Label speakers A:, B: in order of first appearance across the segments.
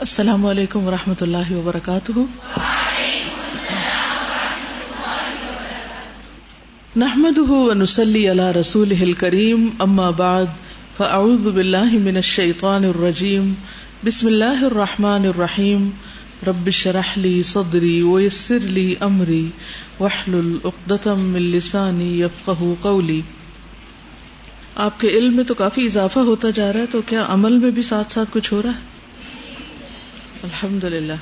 A: السلام علیکم و اللہ وبرکاتہ۔ نحمد ونسلی علی رسول کریم اما بعد، فاعوذ باللہ من الشیطان الرجیم، بسم اللہ الرحمن الرحیم۔ رب شرح لی صدری ویسر لی امری وحلل اقدتم من لسانی یفقہ قولی۔ آپ کے علم میں تو کافی اضافہ ہوتا جا رہا ہے، تو کیا عمل میں بھی ساتھ ساتھ کچھ ہو رہا ہے؟ الحمد للہ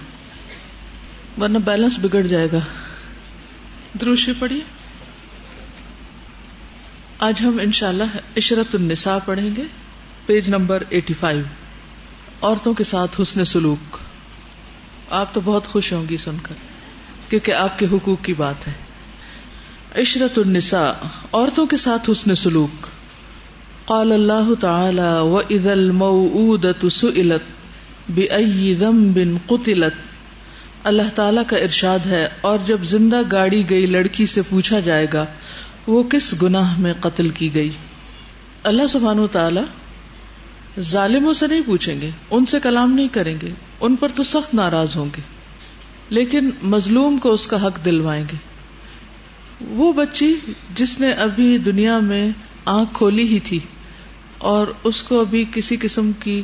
A: ورنہ بیلنس بگڑ جائے گا۔ دروشی پڑھیے۔ آج ہم ان شاء اللہ عشرت النساء پڑھیں گے۔ پیج نمبر ایٹی فائیو عورتوں کے ساتھ حسن سلوک۔ آپ تو بہت خوش ہوں گی سن کر، کیونکہ آپ کے حقوق کی بات ہے۔ عشرت النساء، عورتوں کے ساتھ حسن سلوک۔ قال اللہ تعالی و عید المعودت سئلت بن قتلت۔ اللہ تعالی کا ارشاد ہے، اور جب زندہ گاڑی گئی، لڑکی سے پوچھا جائے گا، وہ کس گناہ میں قتل کی گئی؟ اللہ سبحان و تعالی ظالموں سے نہیں پوچھیں گے، ان سے کلام نہیں کریں گے، ان پر تو سخت ناراض ہوں گے۔ لیکن مظلوم کو اس کا حق دلوائیں گے۔ وہ بچی جس نے ابھی دنیا میں آنکھ کھولی ہی تھی، اور اس کو ابھی کسی قسم کی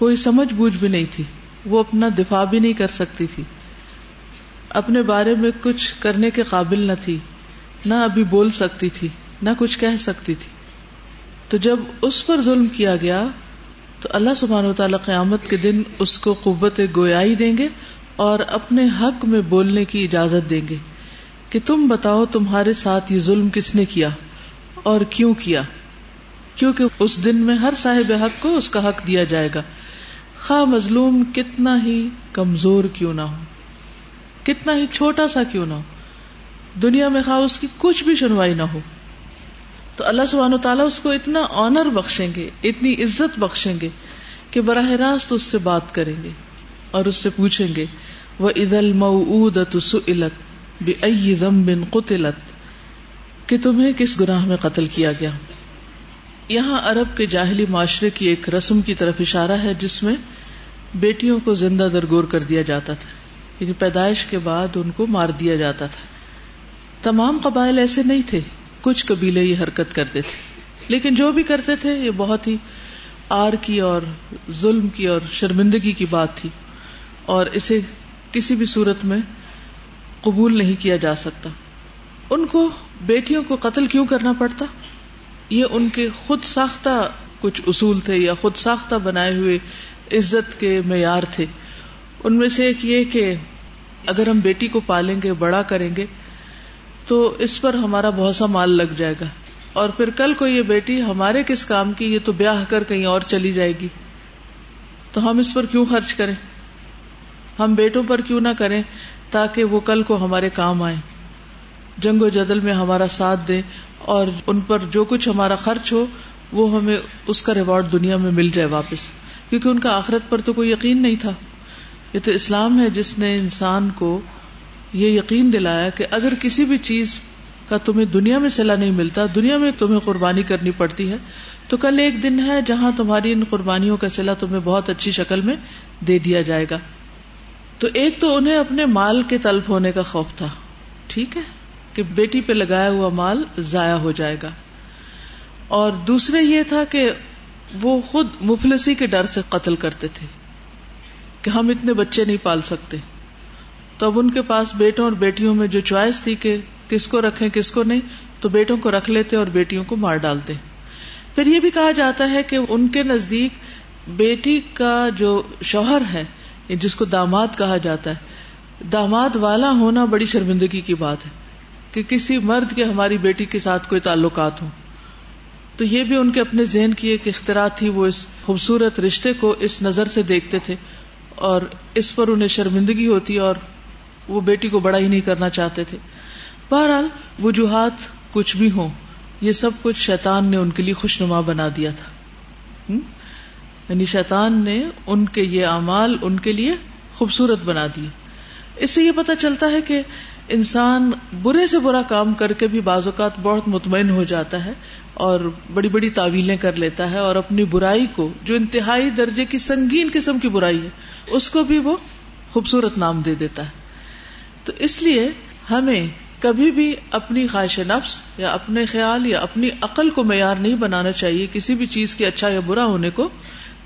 A: کوئی سمجھ بوجھ بھی نہیں تھی۔ وہ اپنا دفاع بھی نہیں کر سکتی تھی۔ اپنے بارے میں کچھ کرنے کے قابل نہ تھی۔ نہ ابھی بول سکتی تھی، نہ کچھ کہہ سکتی تھی۔ تو جب اس پر ظلم کیا گیا، تو اللہ سبحان و تعالی قیامت کے دن اس کو قوت گویائی دیں گے اور اپنے حق میں بولنے کی اجازت دیں گے کہ تم بتاؤ تمہارے ساتھ یہ ظلم کس نے کیا اور کیوں کیا۔ کیونکہ اس دن میں ہر صاحب حق کو اس کا حق دیا جائے گا۔ خواہ مظلوم کتنا ہی کمزور کیوں نہ ہو، کتنا ہی چھوٹا سا کیوں نہ ہو، دنیا میں خواہ اس کی کچھ بھی سنوائی نہ ہو۔ تو اللہ سبحانہ تعالیٰ اس کو اتنا آنر بخشیں گے، اتنی عزت بخشیں گے کہ براہ راست اس سے بات کریں گے اور اس سے پوچھیں گے وہ عید المعود سلت بے بن قطلت کہ تمہیں کس گناہ میں قتل کیا گیا؟ یہاں عرب کے جاہلی معاشرے کی ایک رسم کی طرف اشارہ ہے، جس میں بیٹیوں کو زندہ درگور کر دیا جاتا تھا۔ یعنی پیدائش کے بعد ان کو مار دیا جاتا تھا۔ تمام قبائل ایسے نہیں تھے۔ کچھ قبیلے یہ حرکت کرتے تھے۔ لیکن جو بھی کرتے تھے، یہ بہت ہی آر کی اور ظلم کی اور شرمندگی کی بات تھی۔ اور اسے کسی بھی صورت میں قبول نہیں کیا جا سکتا۔ ان کو بیٹیوں کو قتل کیوں کرنا پڑتا؟ یہ ان کے خود ساختہ کچھ اصول تھے یا خود ساختہ بنائے ہوئے عزت کے معیار تھے۔ ان میں سے ایک یہ کہ اگر ہم بیٹی کو پالیں گے، بڑا کریں گے، تو اس پر ہمارا بہت سا مال لگ جائے گا۔ اور پھر کل کو یہ بیٹی ہمارے کس کام کی، یہ تو بیاہ کر کہیں اور چلی جائے گی۔ تو ہم اس پر کیوں خرچ کریں؟ ہم بیٹوں پر کیوں نہ کریں تاکہ وہ کل کو ہمارے کام آئے جنگ و جدل میں ہمارا ساتھ دے اور ان پر جو کچھ ہمارا خرچ ہو، وہ ہمیں اس کا ریوارڈ دنیا میں مل جائے واپس۔ کیونکہ ان کا آخرت پر تو کوئی یقین نہیں تھا۔ یہ تو اسلام ہے جس نے انسان کو یہ یقین دلایا کہ اگر کسی بھی چیز کا تمہیں دنیا میں صلاح نہیں ملتا، دنیا میں تمہیں قربانی کرنی پڑتی ہے، تو کل ایک دن ہے جہاں تمہاری ان قربانیوں کا صلاح تمہیں بہت اچھی شکل میں دے دیا جائے گا۔ تو ایک تو انہیں اپنے مال کے تلف ہونے کا خوف تھا۔ ٹھیک ہے؟ کہ بیٹی پہ لگایا ہوا مال ضائع ہو جائے گا۔ اور دوسرے یہ تھا کہ وہ خود مفلسی کے ڈر سے قتل کرتے تھے کہ ہم اتنے بچے نہیں پال سکتے۔ تو اب ان کے پاس بیٹوں اور بیٹیوں میں جو چوائس تھی کہ کس کو رکھیں کس کو نہیں، تو بیٹوں کو رکھ لیتے اور بیٹیوں کو مار ڈالتے۔ پھر یہ بھی کہا جاتا ہے کہ ان کے نزدیک بیٹی کا جو شوہر ہے یعنی جس کو داماد کہا جاتا ہے، داماد والا ہونا بڑی شرمندگی کی بات ہے۔ کہ کسی مرد کے ہماری بیٹی کے ساتھ کوئی تعلقات ہوں۔ تو یہ بھی ان کے اپنے ذہن کی ایک اختراع تھی، وہ اس خوبصورت رشتے کو اس نظر سے دیکھتے تھے اور اس پر انہیں شرمندگی ہوتی اور وہ بیٹی کو بڑا ہی نہیں کرنا چاہتے تھے۔ بہرحال وجوہات کچھ بھی ہوں، یہ سب کچھ شیطان نے ان کے لیے خوشنما بنا دیا تھا۔ یعنی شیطان نے ان کے یہ اعمال ان کے لیے خوبصورت بنا دیے۔ اس سے یہ پتا چلتا ہے کہ انسان برے سے برا کام کر کے بھی بعض اوقات بہت مطمئن ہو جاتا ہے اور بڑی بڑی تعویلیں کر لیتا ہے اور اپنی برائی کو جو انتہائی درجے کی سنگین قسم کی برائی ہے، اس کو بھی وہ خوبصورت نام دے دیتا ہے۔ تو اس لیے ہمیں کبھی بھی اپنی خواہش نفس یا اپنے خیال یا اپنی عقل کو معیار نہیں بنانا چاہیے، کسی بھی چیز کے اچھا یا برا ہونے کو۔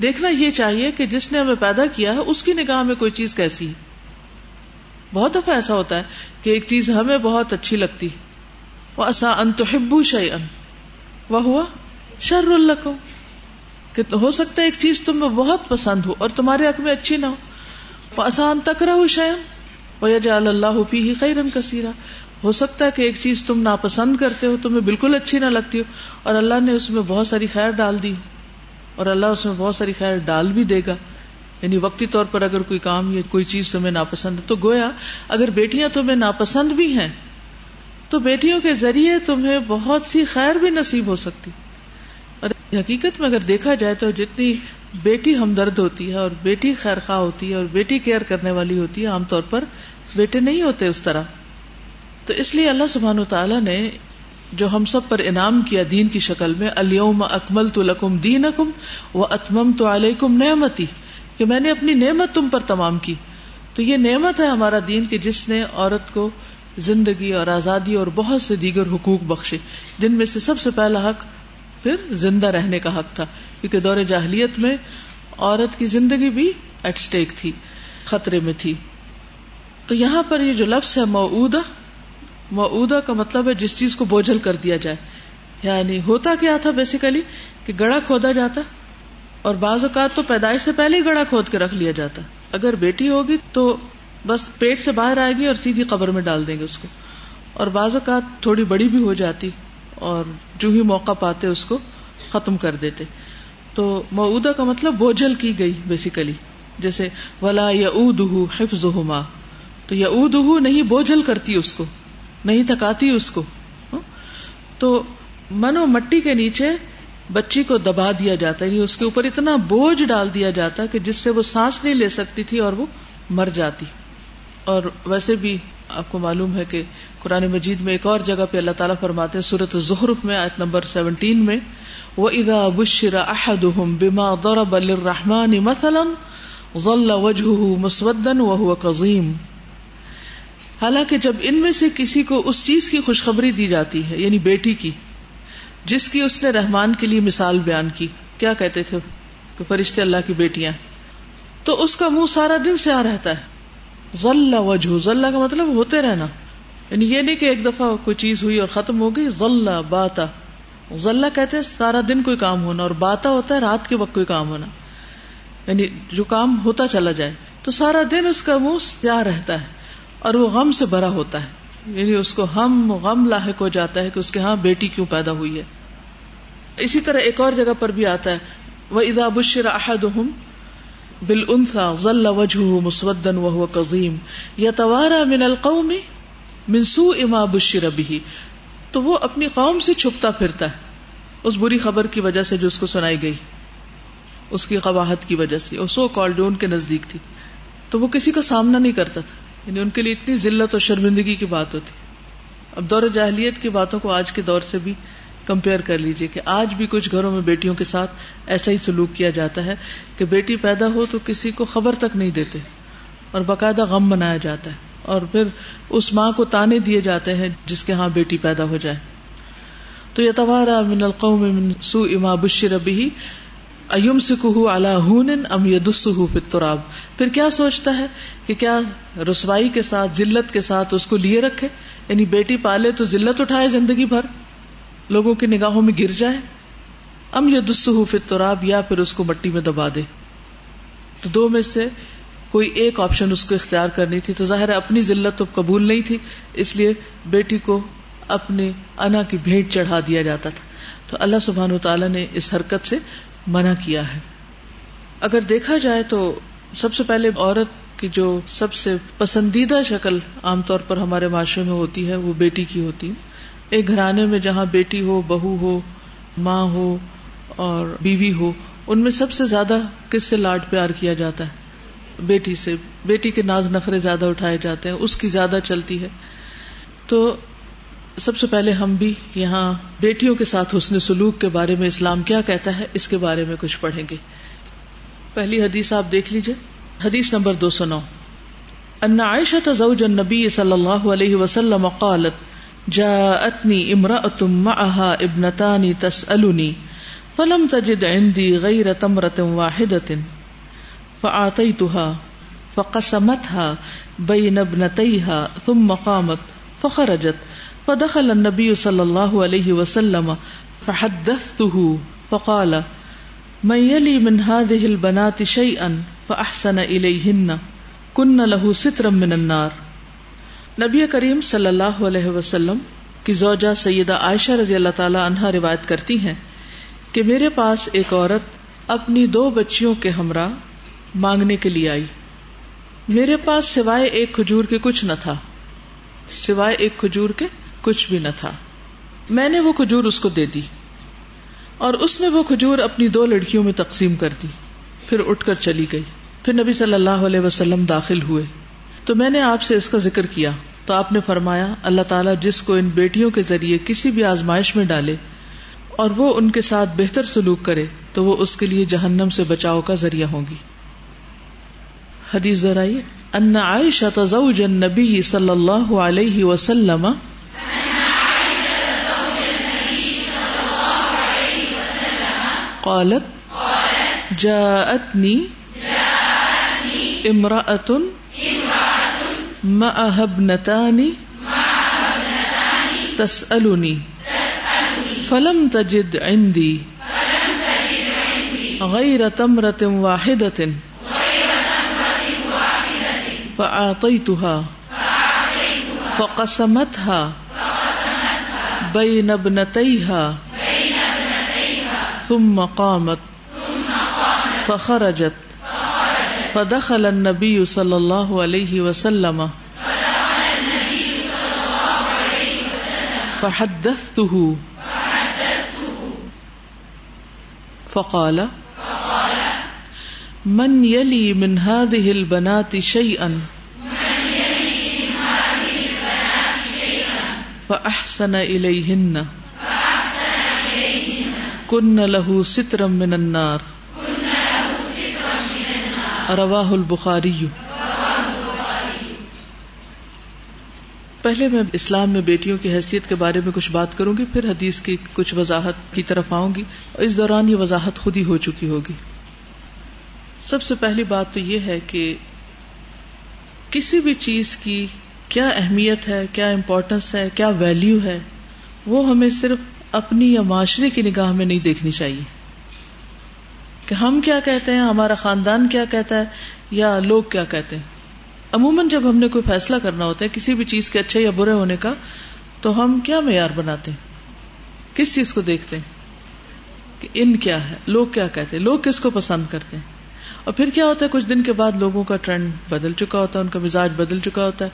A: دیکھنا یہ چاہیے کہ جس نے ہمیں پیدا کیا ہے، اس کی نگاہ میں کوئی چیز کیسی ہے؟ بہت دفعہ ایسا ہوتا ہے کہ ایک چیز ہمیں بہت اچھی لگتی وہ اصا ان تو ہبو شعی ان وہ ہوا شر القم کہ ہو سکتا ہے ایک چیز تمہیں بہت پسند ہو اور تمہارے حق میں اچھی نہ ہو۔ آسان تکرا ہو شیم وہ جال اللہ فی ہی خیرن کثیرہ ہو سکتا ہے کہ ایک چیز تم ناپسند کرتے ہو، تمہیں بالکل اچھی نہ لگتی ہو اور اللہ نے اس میں بہت ساری خیر ڈال دی۔ اور اللہ اس میں بہت ساری خیر ڈال بھی دے گا۔ یعنی وقتی طور پر اگر کوئی کام یا کوئی چیز تمہیں ناپسند تو گویا اگر بیٹیاں تمہیں ناپسند بھی ہیں، تو بیٹیوں کے ذریعے تمہیں بہت سی خیر بھی نصیب ہو سکتی۔ اور حقیقت میں اگر دیکھا جائے تو جتنی بیٹی ہمدرد ہوتی ہے اور بیٹی خیر خواہ ہوتی ہے اور بیٹی کیئر کرنے والی ہوتی ہے، عام طور پر بیٹے نہیں ہوتے اس طرح۔ تو اس لیے اللہ سبحان و تعالیٰ نے جو ہم سب پر انعام کیا دین کی شکل میں الوم اکمل تو لکم دین اکم و اتمم تو علیکم نعمتی کہ میں نے اپنی نعمت تم پر تمام کی۔ تو یہ نعمت ہے ہمارا دین کہ جس نے عورت کو زندگی اور آزادی اور بہت سے دیگر حقوق بخشے۔ جن میں سے سب سے پہلا حق پھر زندہ رہنے کا حق تھا، کیونکہ دور جاہلیت میں عورت کی زندگی بھی ایٹ اسٹیک تھی، خطرے میں تھی۔ تو یہاں پر یہ جو لفظ ہے معودہ معودہ کا مطلب ہے جس چیز کو بوجھل کر دیا جائے۔ یعنی ہوتا کیا تھا بیسیکلی کہ گڑا کھودا جاتا اور بعض اوقات تو پیدائش سے پہلے ہی گڑا کھود کے رکھ لیا جاتا اگر بیٹی ہوگی تو بس پیٹ سے باہر آئے گی اور سیدھی قبر میں ڈال دیں گے اس کو۔ اور بعض اوقات تھوڑی بڑی بھی ہو جاتی اور جو ہی موقع پاتے اس کو ختم کر دیتے۔ تو معودہ کا مطلب بوجھل کی گئی بیسیکلی جیسے ولا یا حفظ تو یا نہیں بوجھل کرتی اس کو، نہیں تھکاتی اس کو۔ تو منو مٹی کے نیچے بچی کو دبا دیا جاتا ہے یعنی اس کے اوپر اتنا بوجھ ڈال دیا جاتا کہ جس سے وہ سانس نہیں لے سکتی تھی اور وہ مر جاتی۔ اور ویسے بھی آپ کو معلوم ہے کہ قرآن مجید میں ایک اور جگہ پہ اللہ تعالیٰ فرماتے ہیں سورت ظہرف میں، آیت نمبر سیونٹین میں وہ ادا بشرا احد بما ضرب للرحمن مثلا ظل وجهه مسودا وهو قزیم حالانکہ جب ان میں سے کسی کو اس چیز کی خوشخبری دی جاتی ہے یعنی بیٹی کی جس کی اس نے رحمان کے لیے مثال بیان کی۔ کیا کہتے تھے؟ کہ فرشتے اللہ کی بیٹیاں۔ تو اس کا منہ سارا دن سے آ رہتا ہے۔ ذلہ وجہ ذلہ کا مطلب ہوتے رہنا۔ یعنی یہ نہیں کہ ایک دفعہ کوئی چیز ہوئی اور ختم ہو گئی ذلہ باتا۔ ذلہ کہتے ہیں سارا دن کوئی کام ہونا اور باتا ہوتا ہے رات کے وقت کوئی کام ہونا۔ یعنی جو کام ہوتا چلا جائے۔ تو سارا دن اس کا منہ سیاہ رہتا ہے اور وہ غم سے بھرا ہوتا ہے۔ یعنی اس کو ہم غم لاحق ہو جاتا ہے کہ اس کے ہاں بیٹی کیوں پیدا ہوئی ہے۔ اسی طرح ایک اور جگہ پر بھی آتا ہے۔ وہ ادا بشر احد بل انفا ضل وجہ مسودن قزیم یا توارا من القوم منسو اما بشر بھی تو وہ اپنی قوم سے چھپتا پھرتا ہے۔ اس بری خبر کی وجہ سے جو اس کو سنائی گئی۔ اس کی قواہت کی وجہ سے۔ سو کال ان کے نزدیک تھی۔ تو وہ کسی کا سامنا نہیں کرتا تھا۔ یعنی ان کے لیے اتنی ذلت اور شرمندگی کی بات ہوتی۔ اب دور جاہلیت کی باتوں کو آج کے دور سے بھی کمپیئر کر لیجیے کہ آج بھی کچھ گھروں میں بیٹیوں کے ساتھ ایسا ہی سلوک کیا جاتا ہے کہ بیٹی پیدا ہو تو کسی کو خبر تک نہیں دیتے اور باقاعدہ غم منایا جاتا ہے اور پھر اس ماں کو تانے دیے جاتے ہیں جس کے ہاں بیٹی پیدا ہو جائے۔ تو یہ توارا من القوم من سو اما بشر بھی ایم سکھ اللہ ام یدس فتراب پھر کیا سوچتا ہے کہ کیا رسوائی کے ساتھ، ذلت کے ساتھ اس کو لیے رکھے؟ یعنی بیٹی پالے تو ذلت اٹھائے زندگی بھر، لوگوں کی نگاہوں میں گر جائے۔ ام یدس فتراب یا پھر اس کو مٹی میں دبا دے۔ تو دو میں سے کوئی ایک آپشن اس کو اختیار کرنی تھی، تو ظاہر اپنی ذلت تو قبول نہیں تھی، اس لیے بیٹی کو اپنے انا کی بھیٹ چڑھا دیا جاتا تھا۔ تو اللہ سبحان و تعالیٰ نے اس حرکت سے منع کیا ہے۔ اگر دیکھا جائے تو سب سے پہلے عورت کی جو سب سے پسندیدہ شکل عام طور پر ہمارے معاشرے میں ہوتی ہے، وہ بیٹی کی ہوتی ایک گھرانے میں جہاں بیٹی ہو، بہو ہو، ماں ہو اور بیوی ہو، ان میں سب سے زیادہ کس سے لاڈ پیار کیا جاتا ہے؟ بیٹی سے۔ بیٹی کے ناز نخرے زیادہ اٹھائے جاتے ہیں، اس کی زیادہ چلتی ہے۔ تو سب سے پہلے ہم بھی یہاں بیٹیوں کے ساتھ حسن سلوک کے بارے میں اسلام کیا کہتا ہے، اس کے بارے میں کچھ پڑھیں گے۔ پہلی حدیث آپ دیکھ لیجیے حدیث نمبر دو سو نو۔ ان عائشة زوج النبي صلى الله عليه وسلم قالت جاءتني امرأة معها ابنتان تسألني فلم تجد عندي غير تمرة واحدة فأعطيتها فقسمتها بين ابنتيها ثم قامت، فخرجت، فدخل النبي صلى الله عليه وسلم، فحدثته، فقال من يلي من هذه البنات شيئا فأحسن إليهن کن لہو سترم من النار۔ نبی کریم صلی اللہ علیہ وسلم کی زوجہ سیدہ عائشہ رضی اللہ تعالی عنہ روایت کرتی ہیں کہ میرے پاس ایک عورت اپنی دو بچیوں کے ہمراہ مانگنے کے لیے آئی۔ میرے پاس سوائے ایک کھجور کے کچھ نہ تھا۔ سوائے ایک کھجور کے کچھ بھی نہ تھا۔ میں نے وہ کھجور اس کو دے دی۔ اور اس نے وہ کھجور اپنی دو لڑکیوں میں تقسیم کر دی، پھر اٹھ کر چلی گئی۔ پھر نبی صلی اللہ علیہ وسلم داخل ہوئے۔ تو میں نے آپ سے اس کا ذکر کیا۔ تو آپ نے فرمایا، اللہ تعالیٰ جس کو ان بیٹیوں کے ذریعے کسی بھی آزمائش میں ڈالے اور وہ ان کے ساتھ بہتر سلوک کرے، تو وہ اس کے لیے جہنم سے بچاؤ کا ذریعہ ہوگی حدیث دہرائیے، ان عائشہ زوج النبی صلی اللہ علیہ وسلم قالت، جاءتنی امراۃ معها ابنتان تسألني فلم تجد عندي غير تمرة واحدة فأعطيتها فقسمتها بين ابنتيها ثم قامت. فخرجت. فدخل النبي صلى الله عليه وسلم. فحدثته. فقال، من يلي من هذه البنات شيئا؟ فأحسن إليهن. كن له سترا من النار رواہ البخاری پہلے میں اسلام میں بیٹیوں کی حیثیت کے بارے میں کچھ بات کروں گی، پھر حدیث کی کچھ وضاحت کی طرف آؤں گی اور اس دوران یہ وضاحت خود ہی ہو چکی ہوگی۔ سب سے پہلی بات تو یہ ہے کہ کسی بھی چیز کی کیا اہمیت ہے، کیا امپورٹینس ہے، کیا ویلیو ہے، وہ ہمیں صرف اپنی یا معاشرے کی نگاہ میں نہیں دیکھنی چاہیے۔ کہ ہم کیا کہتے ہیں، ہمارا خاندان کیا کہتا ہے، یا لوگ کیا کہتے ہیں۔ عموماً جب ہم نے کوئی فیصلہ کرنا ہوتا ہے کسی بھی چیز کے اچھے یا برے ہونے کا، تو ہم کیا معیار بناتے ہیں؟ کس چیز کو دیکھتے ہیں؟ کہ ان کیا ہے، لوگ کیا کہتے ہیں، لوگ کس کو پسند کرتے ہیں؟ اور پھر کیا ہوتا ہے، کچھ دن کے بعد لوگوں کا ٹرینڈ بدل چکا ہوتا ہے، ان کا مزاج بدل چکا ہوتا ہے۔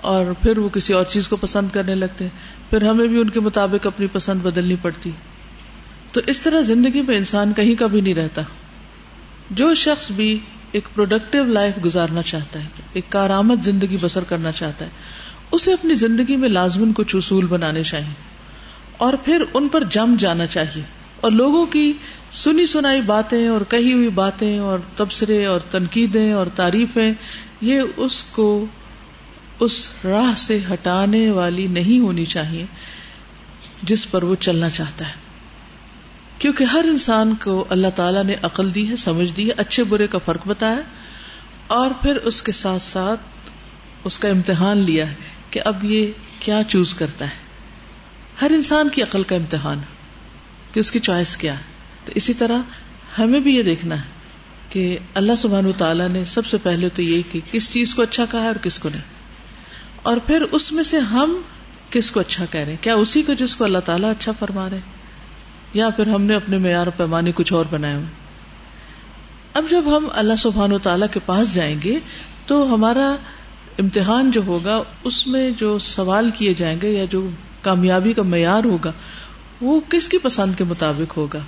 A: اور پھر وہ کسی اور چیز کو پسند کرنے لگتے ہیں۔ پھر ہمیں بھی ان کے مطابق اپنی پسند بدلنی پڑتی۔ تو اس طرح زندگی میں انسان کہیں کا بھی نہیں رہتا۔ جو شخص بھی ایک پروڈکٹیو لائف گزارنا چاہتا ہے، ایک کارآمد زندگی بسر کرنا چاہتا ہے، اسے اپنی زندگی میں لازمن کچھ اصول بنانے چاہیے۔ اور پھر ان پر جم جانا چاہیے۔ اور لوگوں کی سنی سنائی باتیں اور کہی ہوئی باتیں اور تبصرے اور تنقیدیں اور تعریفیں، یہ اس کو اس راہ سے ہٹانے والی نہیں ہونی چاہیے جس پر وہ چلنا چاہتا ہے۔ کیونکہ ہر انسان کو اللہ تعالیٰ نے عقل دی ہے، سمجھ دی ہے، اچھے برے کا فرق بتایا اور پھر اس کے ساتھ ساتھ اس کا امتحان لیا ہے کہ اب یہ کیا چوز کرتا ہے۔ ہر انسان کی عقل کا امتحان ہے کہ اس کی چوائس کیا ہے۔ تو اسی طرح ہمیں بھی یہ دیکھنا ہے کہ اللہ سبحان تعالیٰ نے سب سے پہلے تو یہ کہ کس چیز کو اچھا کہا ہے اور کس کو نہیں۔ اور پھر اس میں سے ہم کس کو اچھا کہہ رہے ہیں؟ کیا اسی کو جس کو اللہ تعالیٰ اچھا فرما رہے ہیں؟ یا پھر ہم نے اپنے معیار پیمانے کچھ اور بنائے ہوئے اب جب ہم اللہ سبحان و تعالی کے پاس جائیں گے تو ہمارا امتحان جو ہوگا، اس میں جو سوال کیے جائیں گے یا جو کامیابی کا معیار ہوگا، وہ کس کی پسند کے مطابق ہوگا؟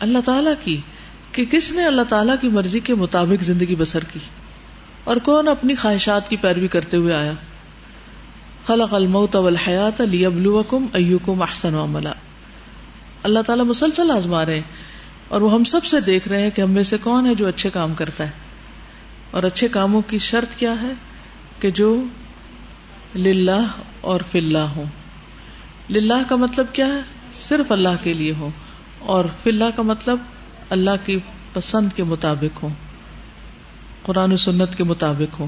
A: اللہ تعالی کی، کہ کس نے اللہ تعالیٰ کی مرضی کے مطابق زندگی بسر کی؟ اور کون اپنی خواہشات کی پیروی کرتے ہوئے آیا؟ خلق الموت والحیات لیبلوکم ایوکم احسن عملا۔ اللہ تعالیٰ مسلسل آزما رہے ہیں اور وہ ہم سب سے دیکھ رہے ہیں کہ ہم میں سے کون ہے جو اچھے کام کرتا ہے۔ اور اچھے کاموں کی شرط کیا ہے؟ کہ جو للہ اور فی اللہ ہو للہ کا مطلب کیا ہے؟ صرف اللہ کے لیے ہو اور فی اللہ کا مطلب اللہ کی پسند کے مطابق ہو قرآن و سنت کے مطابق ہو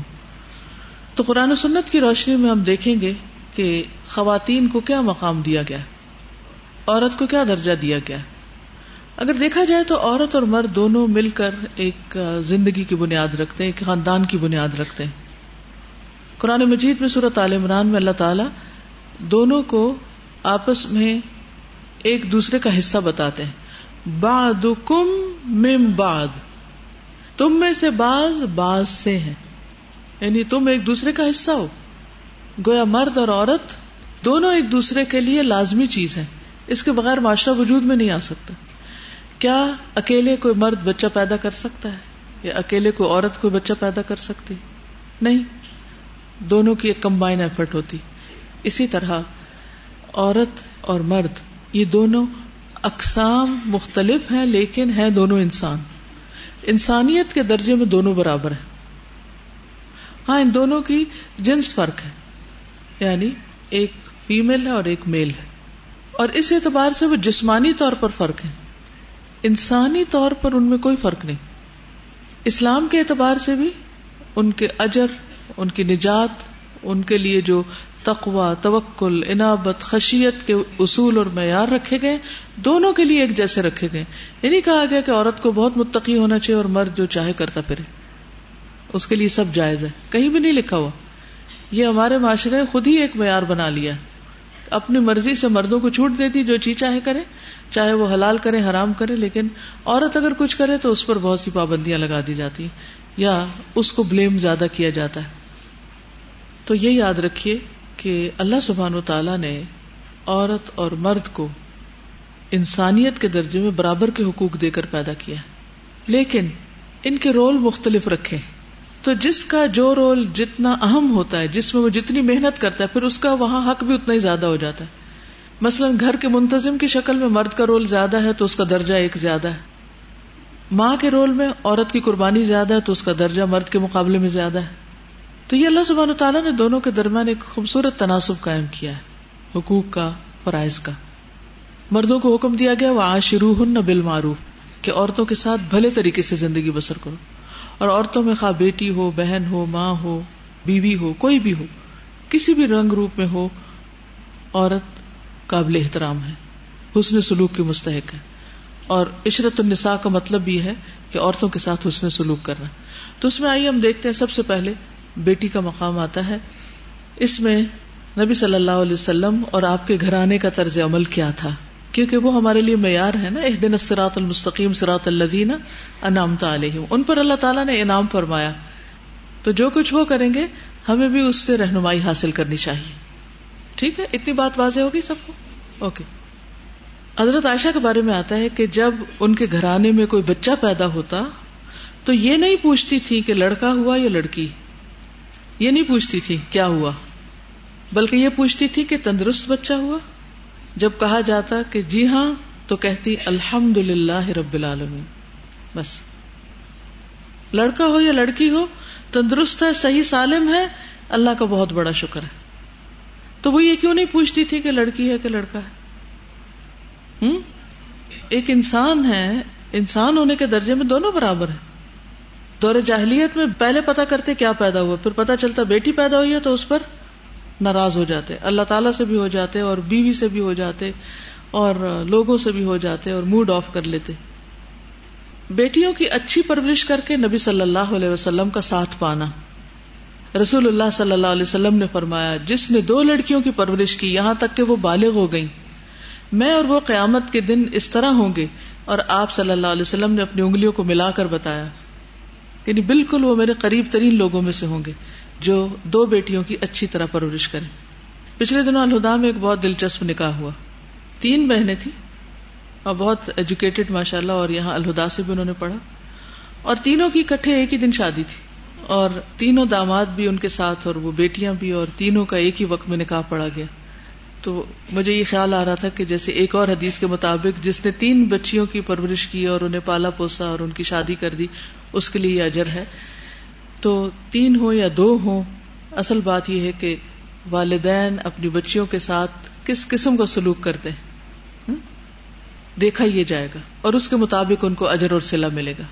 A: تو قرآن و سنت کی روشنی میں ہم دیکھیں گے کہ خواتین کو کیا مقام دیا گیا عورت کو کیا درجہ دیا گیا اگر دیکھا جائے تو عورت اور مرد دونوں مل کر ایک زندگی کی بنیاد رکھتے ہیں، ایک خاندان کی بنیاد رکھتے ہیں۔ قرآن مجید میں صورت عال عمران میں اللہ تعالی دونوں کو آپس میں ایک دوسرے کا حصہ بتاتے ہیں۔ باد کم مم تم میں سے باز باز سے ہے یعنی تم ایک دوسرے کا حصہ ہو۔ گویا مرد اور عورت دونوں ایک دوسرے کے لیے لازمی چیز ہے اس کے بغیر معاشرہ وجود میں نہیں آ سکتا۔ کیا اکیلے کوئی مرد بچہ پیدا کر سکتا ہے؟ یا اکیلے کوئی عورت کوئی بچہ پیدا کر سکتی؟ نہیں۔ دونوں کی ایک کمبائن ایفرٹ ہوتی۔ اسی طرح عورت اور مرد، یہ دونوں اقسام مختلف ہیں، لیکن ہیں دونوں انسان۔ انسانیت کے درجے میں دونوں برابر ہیں۔ ہاں ان دونوں کی جنس فرق ہے۔ یعنی ایک فیمل ہے اور ایک میل ہے۔ اور اس اعتبار سے وہ جسمانی طور پر فرق ہے۔ انسانی طور پر ان میں کوئی فرق نہیں۔ اسلام کے اعتبار سے بھی ان کے اجر، ان کی نجات، ان کے لیے جو تقوا توکل، انابت، خشیت کے اصول اور معیار رکھے گئے، دونوں کے لیے ایک جیسے رکھے گئے۔ یہ نہیں کہا گیا کہ عورت کو بہت متقی ہونا چاہیے اور مرد جو چاہے کرتا پھرے۔ اس کے لیے سب جائز ہے۔ کہیں بھی نہیں لکھا ہوا۔ یہ ہمارے معاشرے نے خود ہی ایک معیار بنا لیا۔ اپنی مرضی سے مردوں کو چھوٹ دیتی، جو چیز چاہے کرے، چاہے وہ حلال کرے، حرام کرے، لیکن عورت اگر کچھ کرے تو اس پر بہت سی پابندیاں لگا دی جاتی ہیں۔ یا اس کو بلیم زیادہ کیا جاتا ہے۔ تو یہ یاد رکھیے کہ اللہ سبحان و تعالی نے عورت اور مرد کو انسانیت کے درجے میں برابر کے حقوق دے کر پیدا کیا لیکن ان کے رول مختلف رکھے تو جس کا جو رول جتنا اہم ہوتا ہے، جس میں وہ جتنی محنت کرتا ہے، پھر اس کا وہاں حق بھی اتنا ہی زیادہ ہو جاتا ہے۔ مثلاً گھر کے منتظم کی شکل میں مرد کا رول زیادہ ہے تو اس کا درجہ ایک زیادہ ہے۔ ماں کے رول میں عورت کی قربانی زیادہ ہے تو اس کا درجہ مرد کے مقابلے میں زیادہ ہے۔ تو یہ اللہ سبحانہ تعالیٰ نے دونوں کے درمیان ایک خوبصورت تناسب قائم کیا ہے، حقوق کا، فرائض کا۔ مردوں کو حکم دیا گیا وہ آشرو ہن بال معروف کہ عورتوں کے ساتھ بھلے طریقے سے زندگی بسر کرو۔ اور عورتوں میں خواہ بیٹی ہو، بہن ہو، ماں ہو، بیوی ہو، کوئی بھی ہو، کسی بھی رنگ روپ میں ہو، عورت قابل احترام ہے، حسن سلوک کی مستحق ہے۔ اور عشرت النساء کا مطلب یہ ہے کہ عورتوں کے ساتھ حسن سلوک کرنا۔ تو اس میں آئیے ہم دیکھتے ہیں سب سے پہلے بیٹی کا مقام آتا ہے۔ اس میں نبی صلی اللہ علیہ وسلم اور آپ کے گھرانے کا طرز عمل کیا تھا؟ کیونکہ وہ ہمارے لیے معیار ہے نا ایک دن سراط المستقیم سراط الدین انعامت علیہ ان پر اللہ تعالیٰ نے انعام فرمایا۔ تو جو کچھ وہ کریں گے، ہمیں بھی اس سے رہنمائی حاصل کرنی چاہیے۔ ٹھیک ہے؟ اتنی بات واضح ہوگی سب کو؟ اوکے۔ حضرت عائشہ کے بارے میں آتا ہے کہ جب ان کے گھرانے میں کوئی بچہ پیدا ہوتا، تو یہ نہیں پوچھتی تھی کہ لڑکا ہوا یا لڑکی۔ یہ نہیں پوچھتی تھی کیا ہوا، بلکہ یہ پوچھتی تھی کہ تندرست بچہ ہوا۔ جب کہا جاتا کہ جی ہاں تو کہتی الحمد للہ رب العالمین۔ بس۔ لڑکا ہو یا لڑکی ہو، تندرست ہے، صحیح سالم ہے، اللہ کا بہت بڑا شکر ہے۔ تو وہ یہ کیوں نہیں پوچھتی تھی کہ لڑکی ہے کہ لڑکا ہے؟ ایک انسان ہے، انسان ہونے کے درجے میں دونوں برابر ہیں۔ دور جاہلیت میں پہلے پتا کرتے کیا پیدا ہوا، پھر پتا چلتا بیٹی پیدا ہوئی ہے تو اس پر ناراض ہو جاتے، اللہ تعالیٰ سے بھی ہو جاتے اور بیوی سے بھی ہو جاتے اور لوگوں سے بھی ہو جاتے اور موڈ آف کر لیتے۔ بیٹیوں کی اچھی پرورش کر کے نبی صلی اللہ علیہ وسلم کا ساتھ پانا۔ رسول اللہ صلی اللہ علیہ وسلم نے فرمایا، جس نے دو لڑکیوں کی پرورش کی، یہاں تک کہ وہ بالغ ہو گئی میں اور وہ قیامت کے دن اس طرح ہوں گے۔ اور آپ صلی اللہ علیہ وسلم نے اپنی انگلیوں کو ملا کر بتایا یعنی بالکل وہ میرے قریب ترین لوگوں میں سے ہوں گے۔ جو دو بیٹیوں کی اچھی طرح پرورش کریں۔ پچھلے دنوں الہدا میں ایک بہت دلچسپ نکاح ہوا۔ تین بہنیں تھیں۔ اور بہت ایجوکیٹڈ ماشاء اللہ اور یہاں الہدا سے بھی انہوں نے پڑھا۔ اور تینوں کی کٹھے ایک ہی دن شادی تھی۔ اور تینوں داماد بھی ان کے ساتھ اور وہ بیٹیاں بھی اور تینوں کا ایک ہی وقت میں نکاح پڑا گیا۔ تو مجھے یہ خیال آ رہا تھا کہ جیسے ایک اور حدیث کے مطابق جس نے تین بچیوں کی پرورش کی اور انہیں پالا پوسا اور ان کی شادی کر دی، اس کے لیے یہ اجر ہے۔ تو تین ہو یا دو ہو، اصل بات یہ ہے کہ والدین اپنی بچیوں کے ساتھ کس قسم کا سلوک کرتے ہیں۔ دیکھا یہ جائے گا اور اس کے مطابق ان کو اجر اور سلا ملے گا۔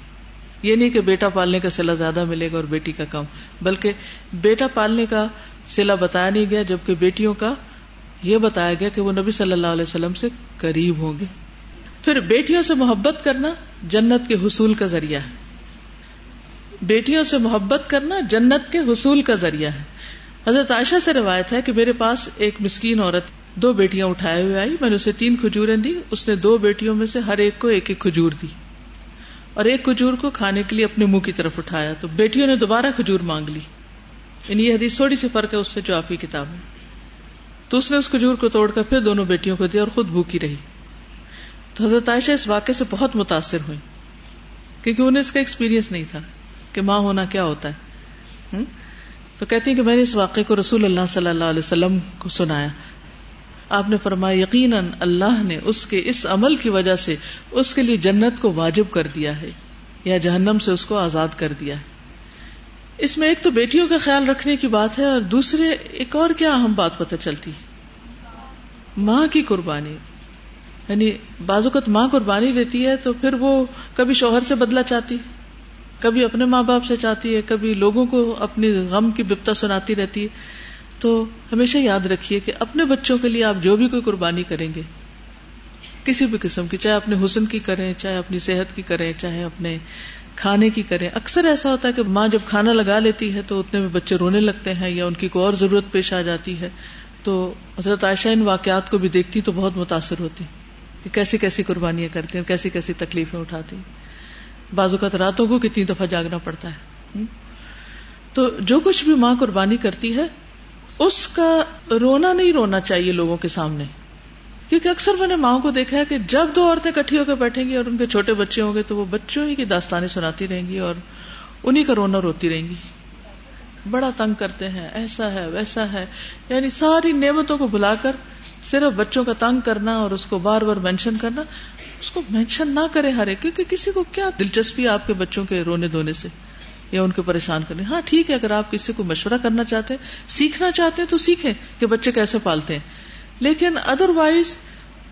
A: یہ نہیں کہ بیٹا پالنے کا سلا زیادہ ملے گا اور بیٹی کا کم، بلکہ بیٹا پالنے کا سلا بتایا نہیں گیا، جبکہ بیٹیوں کا یہ بتایا گیا کہ وہ نبی صلی اللہ علیہ وسلم سے قریب ہوں گے۔ پھر بیٹیوں سے محبت کرنا جنت کے حصول کا ذریعہ ہے۔ بیٹیوں سے محبت کرنا جنت کے حصول کا ذریعہ ہے۔ حضرت عائشہ سے روایت ہے کہ میرے پاس ایک مسکین عورت دو بیٹیاں اٹھائے ہوئے آئی، میں نے اسے تین کھجوریں دی اس نے دو بیٹیوں میں سے ہر ایک کو ایک ایک کھجور دی۔ اور ایک کھجور کو کھانے کے لیے اپنے منہ کی طرف اٹھایا، تو بیٹیوں نے دوبارہ کھجور مانگ لی۔ یعنی یہ حدیث تھوڑی سی فرق ہے اس سے جو آپ کی کتاب ہے تو اس نے اس کھجور کو توڑ کر پھر دونوں بیٹیوں کو دیا اور خود بھوکی رہی۔ تو حضرت عائشہ اس واقعے سے بہت متاثر ہوئی کیونکہ انہیں اس کا ایکسپیرینس نہیں تھا۔ کہ ماں ہونا کیا ہوتا ہے؟ تو کہتی ہیں کہ میں نے اس واقعے کو رسول اللہ صلی اللہ علیہ وسلم کو سنایا۔ آپ نے فرمایا، یقیناً اللہ نے اس کے اس عمل کی وجہ سے اس کے لیے جنت کو واجب کر دیا ہے، یا جہنم سے اس کو آزاد کر دیا ہے۔ اس میں ایک تو بیٹیوں کا خیال رکھنے کی بات ہے اور دوسرے ایک اور کیا اہم بات پتہ چلتی ماں کی قربانی۔ یعنی بعض اوقات ماں قربانی دیتی ہے تو پھر وہ کبھی شوہر سے بدلا چاہتی۔ کبھی اپنے ماں باپ سے چاہتی ہے، کبھی لوگوں کو اپنی غم کی بپتا سناتی رہتی ہے۔ تو ہمیشہ یاد رکھیے کہ اپنے بچوں کے لیے آپ جو بھی کوئی قربانی کریں گے، کسی بھی قسم کی، چاہے اپنے حسن کی کریں، چاہے اپنی صحت کی کریں، چاہے اپنے کھانے کی کریں۔ اکثر ایسا ہوتا ہے کہ ماں جب کھانا لگا لیتی ہے تو اتنے میں بچے رونے لگتے ہیں یا ان کی کوئی اور ضرورت پیش آ جاتی ہے۔ تو حضرت عائشہ ان واقعات کو بھی دیکھتی تو بہت متاثر ہوتی کہ کیسی کیسی قربانیاں کرتی ہیں، کیسی کیسی تکلیفیں اٹھاتی بازو کا راتوں کو کتنی دفعہ جاگنا پڑتا ہے۔ تو جو کچھ بھی ماں قربانی کرتی ہے، اس کا رونا نہیں رونا چاہیے لوگوں کے سامنے۔ کیونکہ اکثر میں نے ماؤں کو دیکھا ہے کہ جب دو عورتیں کٹھی ہو کے بیٹھیں گی اور ان کے چھوٹے بچے ہوں گے، تو وہ بچوں ہی کی داستانیں سناتی رہیں گی اور انہیں کا رونا روتی رہیں گی۔ بڑا تنگ کرتے ہیں، ایسا ہے، ویسا ہے۔ یعنی ساری نعمتوں کو بلا کر صرف بچوں کا تنگ کرنا اور اس کو بار بار مینشن کرنا اس کو مینشن نہ کرے ہر ایک، کیونکہ کسی کو کیا دلچسپی آپ کے بچوں کے رونے دھونے سے یا ان کو پریشان کرنے۔ ہاں ٹھیک ہے، اگر آپ کسی کو مشورہ کرنا چاہتے ہیں، سیکھنا چاہتے ہیں تو سیکھیں کہ بچے کیسے پالتے ہیں۔ لیکن ادر وائز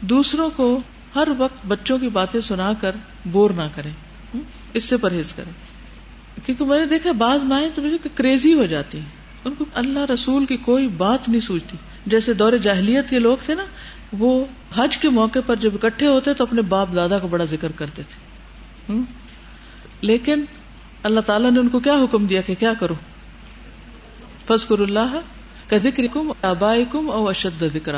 A: دوسروں کو ہر وقت بچوں کی باتیں سنا کر بور نہ کریں۔ اس سے پرہیز کریں۔ کیونکہ میں نے دیکھا بعض مائیں تو مجھے کریزی ہو جاتی ہیں۔ ان کو اللہ رسول کی کوئی بات نہیں سوچتی۔ جیسے دور جاہلیت کے لوگ تھے نا وہ حج کے موقع پر جب اکٹھے ہوتے تو اپنے باپ دادا کا بڑا ذکر کرتے تھے۔ لیکن اللہ تعالیٰ نے ان کو کیا حکم دیا کہ کیا کرو؟ فضکر اللہ کا ذکر کم آبائی کم او اشد ذکر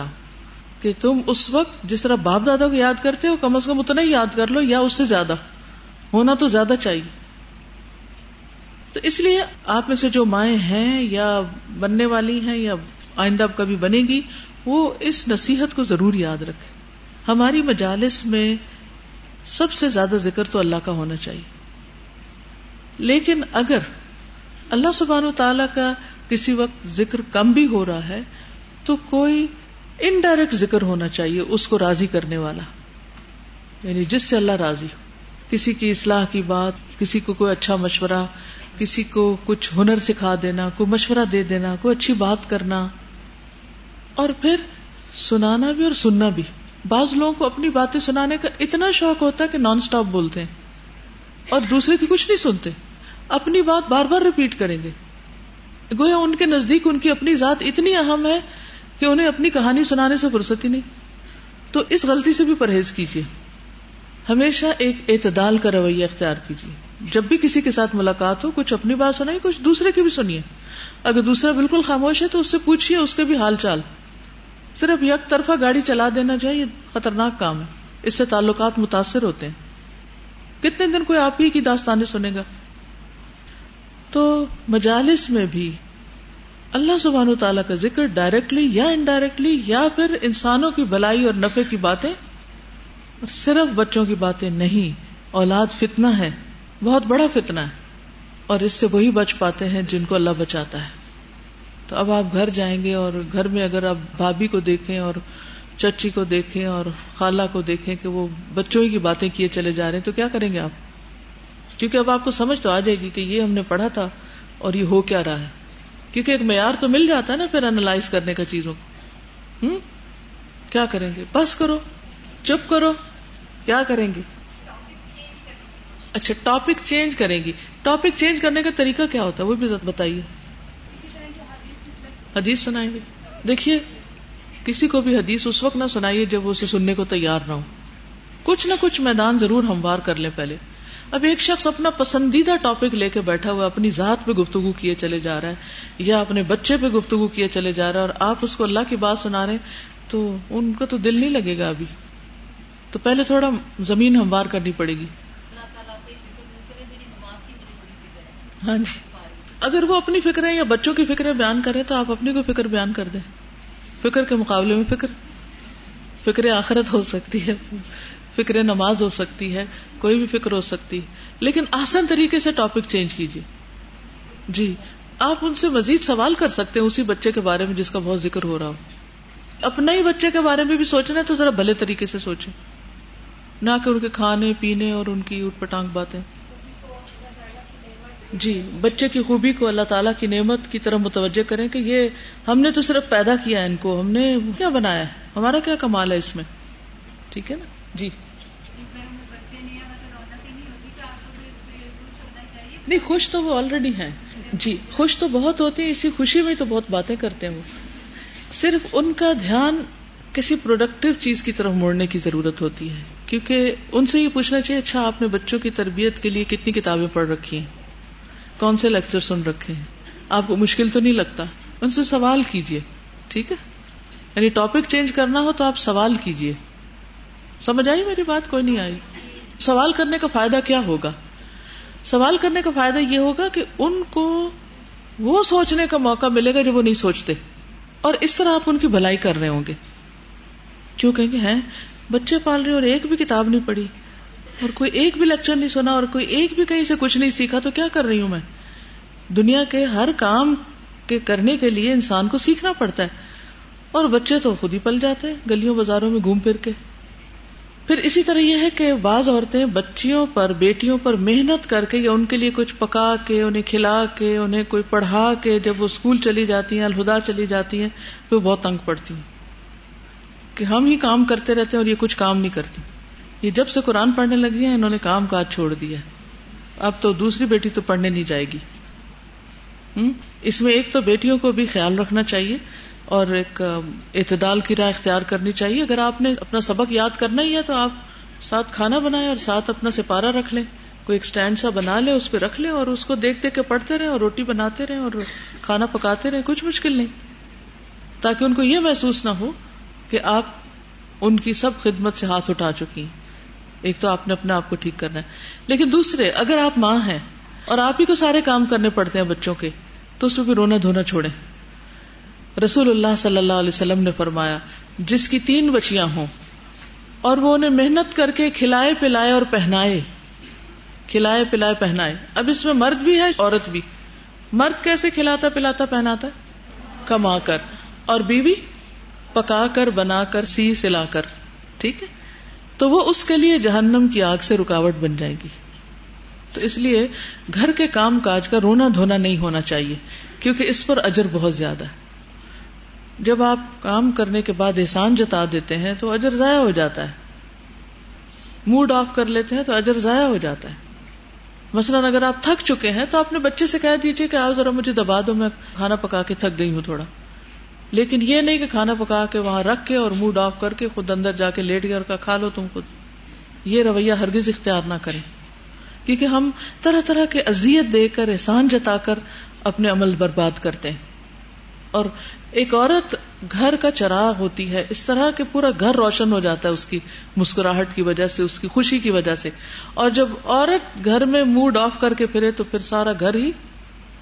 A: کہ تم اس وقت جس طرح باپ دادا کو یاد کرتے ہو، کم از کم اتنا ہی یاد کر لو یا اس سے زیادہ۔ ہونا تو زیادہ چاہیے۔ تو اس لیے آپ میں سے جو مائیں ہیں یا بننے والی ہیں یا آئندہ کبھی بنے گی وہ اس نصیحت کو ضرور یاد رکھے۔ ہماری مجالس میں سب سے زیادہ ذکر تو اللہ کا ہونا چاہیے۔ لیکن اگر اللہ سبحان و تعالی کا کسی وقت ذکر کم بھی ہو رہا ہے، تو کوئی انڈائریکٹ ذکر ہونا چاہیے اس کو راضی کرنے والا۔ یعنی جس سے اللہ راضی ہو۔ کسی کی اصلاح کی بات، کسی کو کوئی اچھا مشورہ، کسی کو کچھ ہنر سکھا دینا، کوئی مشورہ دے دینا، کوئی اچھی بات کرنا۔ اور پھر سنانا بھی اور سننا بھی۔ بعض لوگوں کو اپنی باتیں سنانے کا اتنا شوق ہوتا ہے کہ نان اسٹاپ بولتے ہیں اور دوسرے کی کچھ نہیں سنتے۔ اپنی بات بار بار ریپیٹ کریں گے۔ گویا ان کے نزدیک ان کی اپنی ذات اتنی اہم ہے کہ انہیں اپنی کہانی سنانے سے فرصت ہی نہیں۔ تو اس غلطی سے بھی پرہیز کیجیے ہمیشہ ایک اعتدال کا رویہ اختیار کیجیے جب بھی کسی کے ساتھ ملاقات ہو، کچھ اپنی بات سنائے کچھ دوسرے کی بھی سنیے۔ اگر دوسرا بالکل خاموش ہے تو اس سے پوچھیے اس کے بھی حال چال۔ صرف یک طرفہ گاڑی چلا دینا چاہیے، خطرناک کام ہے۔ اس سے تعلقات متاثر ہوتے ہیں۔ کتنے دن کوئی آپ ہی کی داستانیں سنے گا۔ تو مجالس میں بھی اللہ سبحانہ تعالیٰ کا ذکر ڈائریکٹلی یا انڈائریکٹلی یا پھر انسانوں کی بلائی اور نفے کی باتیں صرف بچوں کی باتیں نہیں، اولاد فتنہ ہے، بہت بڑا فتنہ ہے۔ اور اس سے وہی بچ پاتے ہیں جن کو اللہ بچاتا ہے۔ تو اب آپ گھر جائیں گے اور گھر میں اگر آپ بھابھی کو دیکھیں اور چچی کو دیکھیں اور خالہ کو دیکھیں کہ وہ بچوں ہی کی باتیں کیے چلے جا رہے ہیں، تو کیا کریں گے آپ؟ کیونکہ اب آپ کو سمجھ تو آ جائے گی کہ یہ ہم نے پڑھا تھا اور یہ ہو کیا رہا ہے۔ کیونکہ ایک معیار تو مل جاتا ہے نا پھر انالائز کرنے کا چیزوں کو۔ کیا کریں گے؟ بس کرو، چپ کرو، کیا کریں گے؟ اچھا ٹاپک چینج کریں گی۔ ٹاپک چینج کرنے کا طریقہ کیا ہوتا ہے؟ وہ بھی بتائیے۔ حدیث سنائیں گے۔ دیکھیے، کسی کو بھی حدیث اس وقت نہ سنائیے جب وہ اسے سننے کو تیار نہ ہو۔ کچھ نہ کچھ میدان ضرور ہموار کر لیں پہلے۔ اب ایک شخص اپنا پسندیدہ ٹاپک لے کے بیٹھا ہوا اپنی ذات پہ گفتگو کیے چلے جا رہا ہے یا اپنے بچے پہ گفتگو کیے چلے جا رہا ہے اور آپ اس کو اللہ کی بات سنا رہے تو ان کا تو دل نہیں لگے گا ابھی۔ تو پہلے تھوڑا زمین ہموار کرنی پڑے گی۔ ہاں جی۔ اگر وہ اپنی فکریں یا بچوں کی فکریں بیان کرے تو آپ اپنی کو فکر بیان کر دیں۔ فکر کے مقابلے میں فکر۔ فکر آخرت ہو سکتی ہے، فکر نماز ہو سکتی ہے، کوئی بھی فکر ہو سکتی ہے۔ لیکن آسان طریقے سے ٹاپک چینج کیجیے۔ جی آپ ان سے مزید سوال کر سکتے ہیں اسی بچے کے بارے میں جس کا بہت ذکر ہو رہا ہو۔ اپنا ہی بچے کے بارے میں بھی سوچنا ہے تو ذرا بھلے طریقے سے سوچیں۔ نہ کہ ان کے کھانے، پینے اور ان کی اٹھ پٹانگ باتیں۔ جی بچے کی خوبی کو اللہ تعالیٰ کی نعمت کی طرف متوجہ کریں کہ یہ ہم نے تو صرف پیدا کیا ہے ان کو، ہم نے کیا بنایا ہے؟ ہمارا کیا کمال ہے اس میں؟ ٹھیک ہے نا؟ جی۔ نہیں، خوش تو وہ آلریڈی ہیں۔ جی خوش تو بہت ہوتی ہیں، اسی خوشی میں تو بہت باتیں کرتے ہیں وہ۔ صرف ان کا دھیان کسی پروڈکٹیو چیز کی طرف موڑنے کی ضرورت ہوتی ہے۔ کیونکہ ان سے یہ پوچھنا چاہیے اچھا آپ نے بچوں کی تربیت کے لیے کتنی کتابیں پڑھ رکھی ہیں؟ کون سے لیکچر سن رکھے ہیں؟ آپ کو مشکل تو نہیں لگتا؟ ان سے سوال کیجیے ٹھیک ہے؟ یعنی ٹاپک چینج کرنا ہو تو آپ سوال کیجیے سمجھ آئی میری بات؟ کوئی نہیں آئی۔ سوال کرنے کا فائدہ کیا ہوگا؟ سوال کرنے کا فائدہ یہ ہوگا کہ ان کو وہ سوچنے کا موقع ملے گا جب وہ نہیں سوچتے۔ اور اس طرح آپ ان کی بھلائی کر رہے ہوں گے۔ کیوں کہیں گے، ہیں؟ بچے پال رہے اور ایک بھی کتاب نہیں پڑھی۔ اور کوئی ایک بھی لیکچر نہیں سنا اور کوئی ایک بھی کہیں سے کچھ نہیں سیکھا، تو کیا کر رہی ہوں میں؟ دنیا کے ہر کام کے کرنے کے لیے انسان کو سیکھنا پڑتا ہے۔ اور بچے تو خود ہی پل جاتے ہیں، گلیوں بازاروں میں گھوم پھر کے۔ پھر اسی طرح یہ ہے کہ بعض عورتیں بچیوں پر، بیٹیوں پر محنت کر کے یا ان کے لیے کچھ پکا کے، انہیں کھلا کے، انہیں کوئی پڑھا کے جب وہ اسکول چلی جاتی ہیں، الہدا چلی جاتی ہیں، تو بہت تنگ پڑتی ہیں۔ کہ ہم ہی کام کرتے رہتے ہیں اور یہ کچھ کام نہیں کرتی یہ جب سے قرآن پڑھنے لگی ہیں، انہوں نے کام کاج چھوڑ دیا اب تو دوسری بیٹی تو پڑھنے نہیں جائے گی۔ اس میں ایک تو بیٹیوں کو بھی خیال رکھنا چاہیے اور ایک اعتدال کی راہ اختیار کرنی چاہیے۔ اگر آپ نے اپنا سبق یاد کرنا ہی ہے تو آپ ساتھ کھانا بنائیں اور ساتھ اپنا سپارہ رکھ لیں۔ کوئی ایک اسٹینڈ سا بنا لیں اس پہ رکھ لیں اور اس کو دیکھ دیکھ کے پڑھتے رہیں اور روٹی بناتے رہیں اور کھانا پکاتے رہیں، کچھ مشکل نہیں۔ تاکہ ان کو یہ محسوس نہ ہو کہ آپ ان کی سب خدمت سے ہاتھ اٹھا چکی ہیں۔ ایک تو آپ نے اپنے آپ کو ٹھیک کرنا ہے۔ لیکن دوسرے، اگر آپ ماں ہیں اور آپ ہی کو سارے کام کرنے پڑتے ہیں بچوں کے، تو اس میں بھی رونا دھونا چھوڑے رسول اللہ صلی اللہ علیہ وسلم نے فرمایا، جس کی تین بچیاں ہوں اور وہ انہیں محنت کر کے کھلائے پلائے اور پہنائے، کھلائے پلائے پہنائے۔ اب اس میں مرد بھی ہے، عورت بھی۔ مرد کیسے کھلاتا، پلاتا، پہناتا؟ کما کر۔ اور بیوی، پکا کر، بنا کر، سی، سلا کر۔ ٹھیک ہے؟ تو وہ اس کے لیے جہنم کی آگ سے رکاوٹ بن جائے گی۔ تو اس لیے گھر کے کام کاج کا رونا دھونا نہیں ہونا چاہیے، کیونکہ اس پر اجر بہت زیادہ ہے۔ جب آپ کام کرنے کے بعد احسان جتا دیتے ہیں تو اجر ضائع ہو جاتا ہے۔ موڈ آف کر لیتے ہیں تو اجر ضائع ہو جاتا ہے۔ مثلاً اگر آپ تھک چکے ہیں تو اپنے بچے سے کہہ دیجیے کہ آپ ذرا مجھے دبا دو، میں کھانا پکا کے تھک گئی ہوں تھوڑا۔ لیکن یہ نہیں کہ کھانا پکا کے وہاں رکھ کے اور موڈ آف کر کے خود اندر جا کے لیٹ گیا اور کھا لو تم خود۔ یہ رویہ ہرگز اختیار نہ کریں۔ کیونکہ ہم طرح طرح کے ازیت دے کر، احسان جتا کر اپنے عمل برباد کرتے ہیں۔ اور ایک عورت گھر کا چراغ ہوتی ہے، اس طرح کہ پورا گھر روشن ہو جاتا ہے اس کی مسکراہٹ کی وجہ سے، اس کی خوشی کی وجہ سے۔ اور جب عورت گھر میں موڈ آف کر کے پھرے تو پھر سارا گھر ہی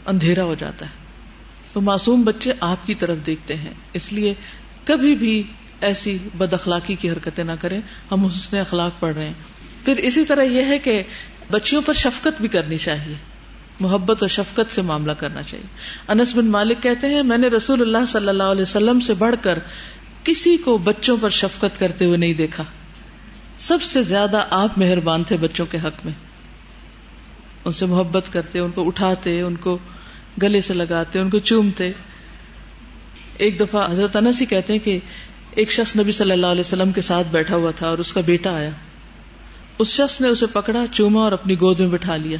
A: اندھیرا ہو جاتا ہے۔ تو معصوم بچے آپ کی طرف دیکھتے ہیں۔ اس لیے کبھی بھی ایسی بد اخلاقی کی حرکتیں نہ کریں۔ ہم اس نے اخلاق پڑھ رہے ہیں۔ پھر اسی طرح یہ ہے کہ بچیوں پر شفقت بھی کرنی چاہیے۔ محبت اور شفقت سے معاملہ کرنا چاہیے۔ انس بن مالک کہتے ہیں، میں نے رسول اللہ صلی اللہ علیہ وسلم سے بڑھ کر کسی کو بچوں پر شفقت کرتے ہوئے نہیں دیکھا۔ سب سے زیادہ آپ مہربان تھے بچوں کے حق میں۔ ان سے محبت کرتے، ان کو اٹھاتے، ان کو گلے سے لگاتے، ان کو چومتے۔ ایک دفعہ حضرت انس ہی کہتے ہیں کہ ایک شخص نبی صلی اللہ علیہ وسلم کے ساتھ بیٹھا ہوا تھا اور اس کا بیٹا آیا۔ اس شخص نے اسے پکڑا، چوما اور اپنی گود میں بٹھا لیا۔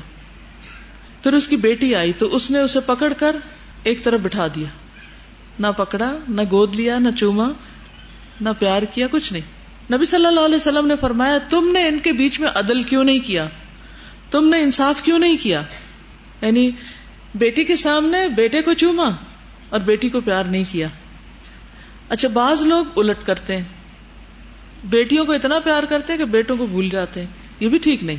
A: پھر اس کی بیٹی آئی تو اس نے اسے پکڑ کر ایک طرف بٹھا دیا۔ نہ پکڑا، نہ گود لیا، نہ چوما، نہ پیار کیا، کچھ نہیں۔ نبی صلی اللہ علیہ وسلم نے فرمایا، تم نے ان کے بیچ میں عدل کیوں نہیں کیا؟ تم نے انصاف کیوں نہیں کیا؟ یعنی بیٹی کے سامنے بیٹے کو چوما اور بیٹی کو پیار نہیں کیا۔ اچھا بعض لوگ الٹ کرتے ہیں۔ بیٹیوں کو اتنا پیار کرتے ہیں کہ بیٹوں کو بھول جاتے ہیں۔ یہ بھی ٹھیک نہیں۔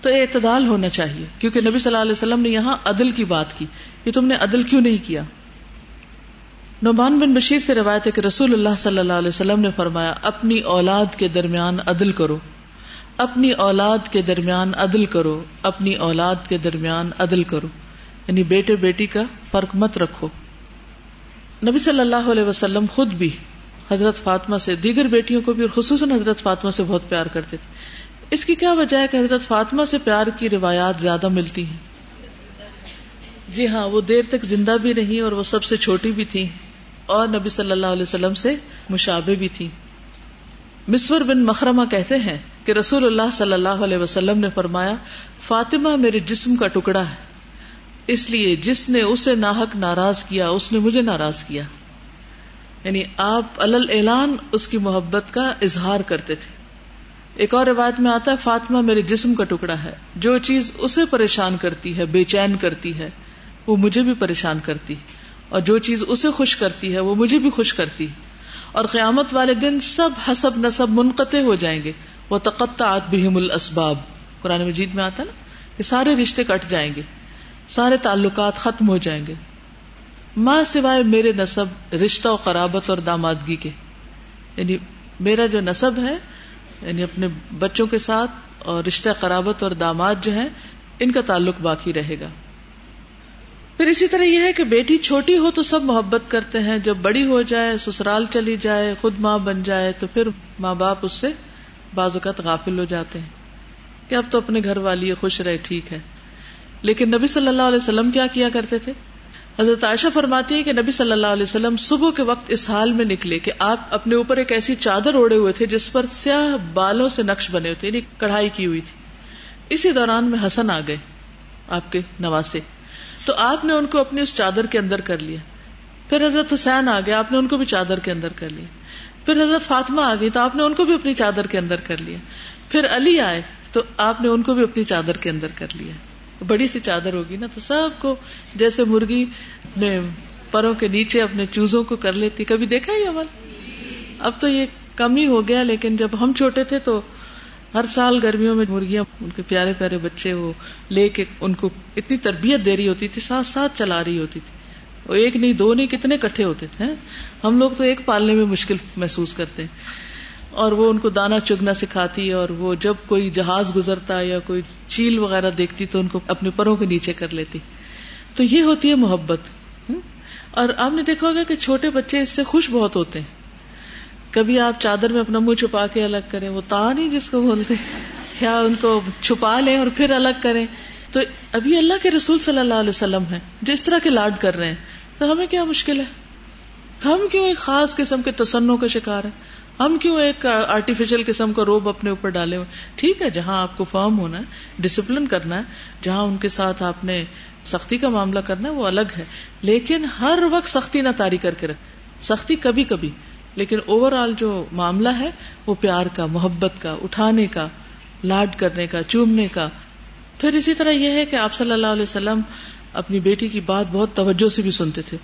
A: تو اعتدال ہونا چاہیے، کیونکہ نبی صلی اللہ علیہ وسلم نے یہاں عدل کی بات کی۔ کہ تم نے عدل کیوں نہیں کیا؟ نعمان بن بشیر سے روایت ہے کہ رسول اللہ صلی اللہ علیہ وسلم نے فرمایا، اپنی اولاد کے درمیان عدل کرو۔ اپنی اولاد کے درمیان عدل کرو، اپنی اولاد کے درمیان عدل کرو۔ یعنی بیٹے بیٹی کا فرق مت رکھو۔ نبی صلی اللہ علیہ وسلم خود بھی حضرت فاطمہ سے، دیگر بیٹیوں کو بھی اور خصوصاً حضرت فاطمہ سے بہت پیار کرتے تھے۔ اس کی کیا وجہ ہے کہ حضرت فاطمہ سے پیار کی روایات زیادہ ملتی ہیں؟ جی ہاں وہ دیر تک زندہ بھی رہی اور وہ سب سے چھوٹی بھی تھی اور نبی صلی اللہ علیہ وسلم سے مشابے بھی تھی مسور بن مخرمہ کہتے ہیں کہ رسول اللہ صلی اللہ علیہ وسلم نے فرمایا، فاطمہ میرے جسم کا ٹکڑا ہے۔ اس لیے جس نے اسے ناحک ناراض کیا، اس نے مجھے ناراض کیا۔ یعنی آپ الل اعلان اس کی محبت کا اظہار کرتے تھے۔ ایک اور روایت میں آتا ہے، فاطمہ میرے جسم کا ٹکڑا ہے۔ جو چیز اسے پریشان کرتی ہے، بے چین کرتی ہے، وہ مجھے بھی پریشان کرتی اور جو چیز اسے خوش کرتی ہے، وہ مجھے بھی خوش کرتی اور قیامت والے دن سب حسب نصب منقطع ہو جائیں گے۔ وہ تقطع بہم الاسباب قرآن مجید میں آتا نا کہ سارے رشتے کٹ جائیں گے، سارے تعلقات ختم ہو جائیں گے۔ ماں سوائے میرے نصب رشتہ و قرابت اور دامادگی کے۔ یعنی میرا جو نصب ہے یعنی اپنے بچوں کے ساتھ اور رشتہ قرابت اور داماد جو ہے ان کا تعلق باقی رہے گا۔ پھر اسی طرح یہ ہے کہ بیٹی چھوٹی ہو تو سب محبت کرتے ہیں، جب بڑی ہو جائے، سسرال چلی جائے، خود ماں بن جائے، تو پھر ماں باپ اس سے بعض اوقات غافل ہو جاتے ہیں کہ اب تو اپنے گھر والی خوش رہے، ٹھیک ہے۔ لیکن نبی صلی اللہ علیہ وسلم کیا کیا کرتے تھے؟ حضرت عائشہ فرماتی ہے کہ نبی صلی اللہ علیہ وسلم صبح کے وقت اس حال میں نکلے کہ آپ اپنے اوپر ایک ایسی چادر اوڑے ہوئے تھے جس پر سیاہ بالوں سے نقش بنے ہوئے تھے یعنی کڑھائی کی ہوئی تھی۔ اسی دوران میں حسن آ گئے، آپ کے نواسے۔ تو آپ نے ان کو اپنی اس چادر کے اندر کر لیا۔ پھر حضرت حسین آ گئے، آپ نے ان کو بھی چادر کے اندر کر لیا۔ پھر حضرت فاطمہ آ گئی تو آپ نے ان کو بھی اپنی چادر کے اندر کر لیا۔ پھر علی آئے، تو آپ نے ان کو بھی اپنی چادر کے اندر کر لیا۔ بڑی سی چادر ہوگی نا، تو سب کو جیسے مرغی اپنے پروں کے نیچے اپنے چوزوں کو کر لیتی۔ کبھی دیکھا ہی عمل؟ اب تو یہ کم ہی ہو گیا، لیکن جب ہم چھوٹے تھے تو ہر سال گرمیوں میں مرغیاں، ان کے پیارے پیارے بچے، وہ لے کے ان کو اتنی تربیت دے رہی ہوتی تھی، ساتھ ساتھ چلا رہی ہوتی تھی۔ وہ ایک نہیں، دو نہیں، کتنے کٹھے ہوتے تھے ہم لوگ تو ایک پالنے میں مشکل محسوس کرتے ہیں۔ اور وہ ان کو دانا چگنا سکھاتی، اور وہ جب کوئی جہاز گزرتا یا کوئی چیل وغیرہ دیکھتی تو ان کو اپنے پروں کے نیچے کر لیتی۔ تو یہ ہوتی ہے محبت اور آپ نے دیکھا ہوگا کہ چھوٹے بچے اس سے خوش بہت ہوتے ہیں۔ کبھی آپ چادر میں اپنا منہ چھپا کے الگ کریں، وہ تا نہیں جس کو بولتے۔ کیا ان کو چھپا لیں اور پھر الگ کریں۔ تو ابھی اللہ کے رسول صلی اللہ علیہ وسلم ہے جو اس طرح کے لاڈ کر رہے ہیں۔ تو ہمیں کیا مشکل ہے؟ ہم کیوں ایک خاص قسم کے تسنوں کا شکار ہیں؟ ہم کیوں ایک آرٹیفیشل قسم کا روب اپنے اوپر ڈالے ہوئے؟ ٹھیک ہے، جہاں آپ کو فارم ہونا ہے ڈسپلن کرنا ہے، جہاں ان کے ساتھ آپ نے سختی کا معاملہ کرنا ہے، وہ الگ ہے۔ لیکن ہر وقت سختی نہ تاری کر کے رکھ۔ سختی کبھی کبھی لیکن اوور آل جو معاملہ ہے، وہ پیار کا، محبت کا، اٹھانے کا، لاڈ کرنے کا، چومنے کا۔ پھر اسی طرح یہ ہے کہ آپ صلی اللہ علیہ وسلم اپنی بیٹی کی بات بہت توجہ سے بھی سنتے تھے۔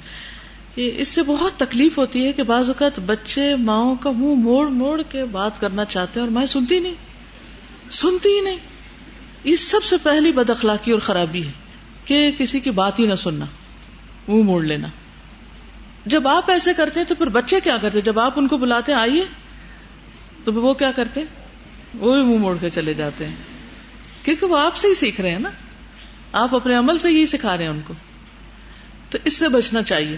A: اس سے بہت تکلیف ہوتی ہے کہ بعض اوقات بچے ماؤں کا منہ موڑ موڑ کے بات کرنا چاہتے ہیں اور مائیں سنتی نہیں۔ سنتی ہی نہیں۔ یہ سب سے پہلی بد اخلاقی اور خرابی ہے کہ کسی کی بات ہی نہ سننا، منہ موڑ لینا۔ جب آپ ایسے کرتے تو پھر بچے کیا کرتے جب آپ ان کو بلاتے آئیے۔ تو وہ کیا کرتے وہ بھی منہ موڑ کے چلے جاتے ہیں۔ کیونکہ وہ آپ سے ہی سیکھ رہے ہیں نا۔ آپ اپنے عمل سے یہی سکھا رہے ہیں ان کو۔ تو اس سے بچنا چاہیے۔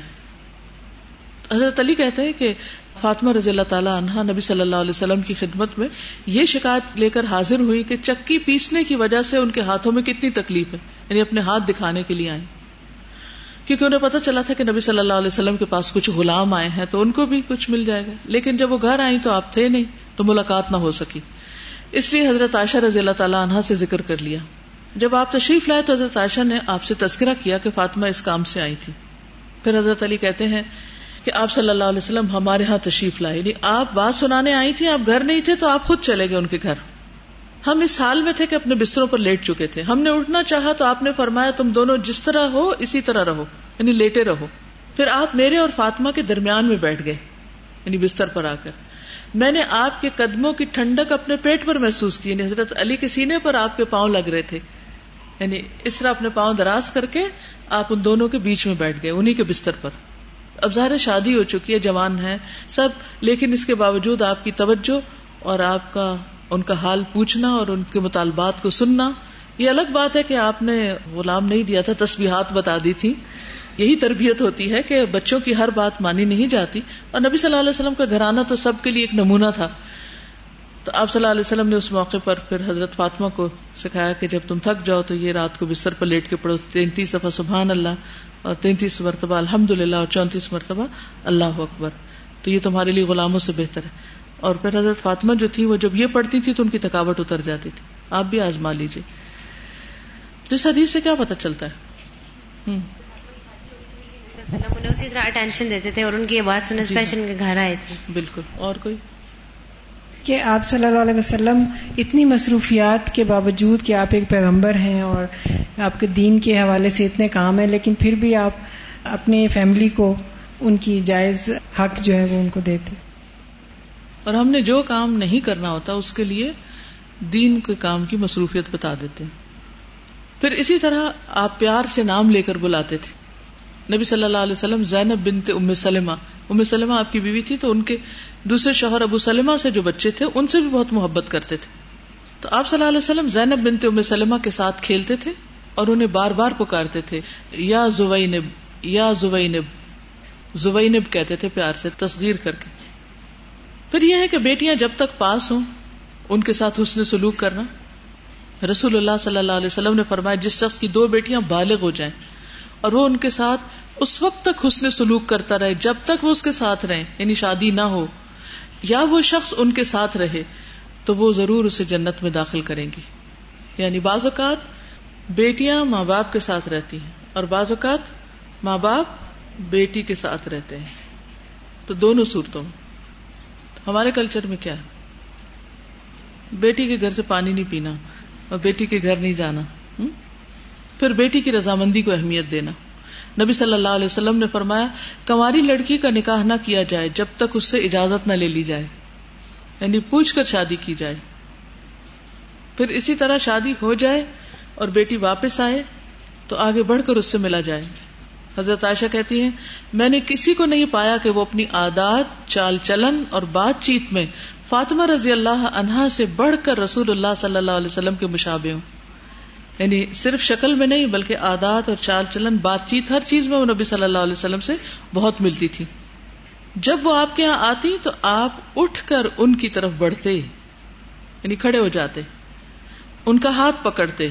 A: حضرت علی کہتے ہیں کہ فاطمہ رضی اللہ تعالیٰ عنہ نبی صلی اللہ علیہ وسلم کی خدمت میں یہ شکایت لے کر حاضر ہوئی کہ چکی پیسنے کی وجہ سے ان کے ہاتھوں میں کتنی تکلیف ہے یعنی اپنے ہاتھ دکھانے کے لیے آئیں۔ کیونکہ انہیں پتا چلا تھا کہ نبی صلی اللہ علیہ وسلم کے پاس کچھ غلام آئے ہیں تو ان کو بھی کچھ مل جائے گا۔ لیکن جب وہ گھر آئی تو آپ تھے نہیں، تو ملاقات نہ ہو سکی۔ اس لیے حضرت عائشہ رضی اللہ تعالیٰ عنہ سے ذکر کر لیا۔ جب آپ تشریف لائے تو حضرت عائشہ نے آپ سے تذکرہ کیا کہ فاطمہ اس کام سے آئی تھی۔ پھر حضرت علی کہتے ہیں کہ آپ صلی اللہ علیہ وسلم ہمارے ہاں تشریف لائے۔ یعنی آپ بات سنانے آئی تھی آپ گھر نہیں تھے تو آپ خود چلے گئے ان کے گھر۔ ہم اس حال میں تھے کہ اپنے بستروں پر لیٹ چکے تھے۔ ہم نے اٹھنا چاہا تو آپ نے فرمایا تم دونوں جس طرح ہو اسی طرح رہو یعنی لیٹے رہو۔ پھر آپ میرے اور فاطمہ کے درمیان میں بیٹھ گئے یعنی بستر پر آ کر۔ میں نے آپ کے قدموں کی ٹھنڈک اپنے پیٹ پر محسوس کی یعنی حضرت علی کے سینے پر آپ کے پاؤں لگ رہے تھے۔ یعنی اس طرح اپنے پاؤں دراز کر کے آپ ان دونوں کے بیچ میں بیٹھ گئے انہیں کے بستر پر۔ اب ظاہر شادی ہو چکی ہے، جوان ہے سب، لیکن اس کے باوجود آپ کی توجہ اور آپ کا ان کا حال پوچھنا اور ان کے مطالبات کو سننا، یہ الگ بات ہے کہ آپ نے غلام نہیں دیا تھا، تسبیحات بتا دی تھی۔ یہی تربیت ہوتی ہے کہ بچوں کی ہر بات مانی نہیں جاتی۔ اور نبی صلی اللہ علیہ وسلم کا گھرانہ تو سب کے لیے ایک نمونہ تھا۔ تو آپ صلی اللہ علیہ وسلم نے اس موقع پر پھر حضرت فاطمہ کو سکھایا کہ جب تم تھک جاؤ تو یہ رات کو بستر پر لیٹ کے پڑھو۔ تینتیس دفعہ سبحان اللہ اور تینتیس مرتبہ الحمد للہ اور چونتیس مرتبہ اللہ اکبر۔ تو یہ تمہارے لیے غلاموں سے بہتر ہے۔ اور پھر حضرت فاطمہ جو تھی وہ جب یہ پڑھتی تھی تو ان کی تھکاوٹ اتر جاتی تھی۔ آپ بھی آزما لیجیے تو اس حدیث سے کیا پتا چلتا ہے؟
B: اسی طرح اٹینشن دیتے تھے اور ان کی آواز سننے اسپیشل جی۔ گھر آئے تھے۔
A: بالکل۔ اور کوئی؟
C: کہ آپ صلی اللہ علیہ وسلم اتنی مصروفیات کے باوجود کہ آپ ایک پیغمبر ہیں اور آپ کے دین کے حوالے سے اتنے کام ہیں لیکن پھر بھی آپ اپنی فیملی کو ان کی جائز حق جو ہے وہ ان کو دیتے۔
A: اور ہم نے جو کام نہیں کرنا ہوتا اس کے لیے دین کے کام کی مصروفیت بتا دیتے ہیں۔ پھر اسی طرح آپ پیار سے نام لے کر بلاتے تھے۔ نبی صلی اللہ علیہ وسلم زینب بنت ام سلمہ۔ ام سلمہ آپ کی بیوی تھی تو ان کے دوسرے شوہر ابو سلمہ سے جو بچے تھے ان سے بھی بہت محبت کرتے تھے۔ تو آپ صلی اللہ علیہ وسلم زینب بنت ام سلمہ کے ساتھ کھیلتے تھے اور انہیں بار بار پکارتے تھے۔ یا زوینب یا زوینب۔ زوینب کہتے تھے پیار سے تصغیر کر کے۔ پھر یہ ہے کہ بیٹیاں جب تک پاس ہوں، ان کے ساتھ حسن سلوک کرنا۔ رسول اللہ صلی اللہ علیہ وسلم نے فرمایا، جس شخص کی دو بیٹیاں بالغ ہو جائیں اور وہ ان کے ساتھ اس وقت تک حسن سلوک کرتا رہے، جب تک وہ اس کے ساتھ رہے یعنی شادی نہ ہو، یا وہ شخص ان کے ساتھ رہے، تو وہ ضرور اسے جنت میں داخل کریں گی۔ یعنی بعض اوقات بیٹیاں ماں باپ کے ساتھ رہتی ہیں اور بعض اوقات ماں باپ بیٹی کے ساتھ رہتے ہیں۔ تو دونوں صورتوں میں۔ ہمارے کلچر میں کیا ہے؟ بیٹی کے گھر سے پانی نہیں پینا اور بیٹی کے گھر نہیں جانا پھر بیٹی کی رضامندی کو اہمیت دینا۔ نبی صلی اللہ علیہ وسلم نے فرمایا کماری لڑکی کا نکاح نہ کیا جائے جب تک اس سے اجازت نہ لے لی جائے۔ یعنی پوچھ کر شادی کی جائے۔ پھر اسی طرح شادی ہو جائے اور بیٹی واپس آئے تو آگے بڑھ کر اس سے ملا جائے۔ حضرت عائشہ کہتی ہیں، میں نے کسی کو نہیں پایا کہ وہ اپنی عادات، چال چلن اور بات چیت میں فاطمہ رضی اللہ عنہا سے بڑھ کر رسول اللہ صلی اللہ علیہ وسلم کے مشابے ہوں۔ یعنی صرف شکل میں نہیں، بلکہ عادات اور چال چلن، بات چیت، ہر چیز میں وہ نبی صلی اللہ علیہ وسلم سے بہت ملتی تھی۔ جب وہ آپ کے یہاں آتی تو آپ اٹھ کر ان کی طرف بڑھتے یعنی کھڑے ہو جاتے، ان کا ہاتھ پکڑتے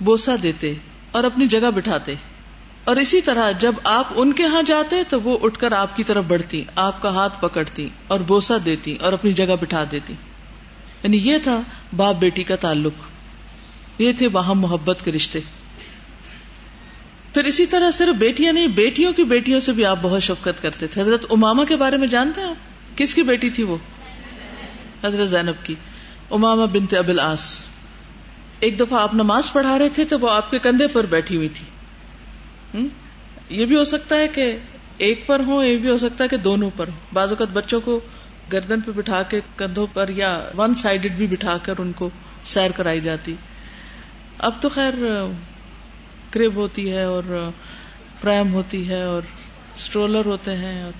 A: بوسا دیتے اور اپنی جگہ بٹھاتے۔ اور اسی طرح جب آپ ان کے ہاں جاتے تو وہ اٹھ کر آپ کی طرف بڑھتی، آپ کا ہاتھ پکڑتی اور بوسا دیتی اور اپنی جگہ بٹھا دیتی۔ یعنی یہ تھا باپ بیٹی کا تعلق۔ یہ تھے وہاں محبت کے رشتے۔ پھر اسی طرح صرف بیٹیاں نہیں، بیٹیوں کی بیٹیوں سے بھی آپ بہت شفقت کرتے تھے۔ حضرت اماما کے بارے میں جانتے ہیں آپ؟ کس کی بیٹی تھی وہ؟ حضرت زینب کی۔ اماما بنت ابل آس ایک دفعہ آپ نماز پڑھا رہے تھے تو وہ آپ کے کندھے پر بیٹھی ہوئی تھی۔ یہ بھی ہو سکتا ہے کہ ایک پر ہو یہ بھی ہو سکتا ہے کہ دونوں پر ہو بعض اوقات بچوں کو گردن پہ بٹھا کے کندھوں پر یا ون سائڈڈ بھی بٹھا کر ان کو سیر کرائی جاتی۔ اب تو خیر کرب ہوتی ہے اور پرائم ہوتی ہے اور اسٹرولر ہوتے ہیں اور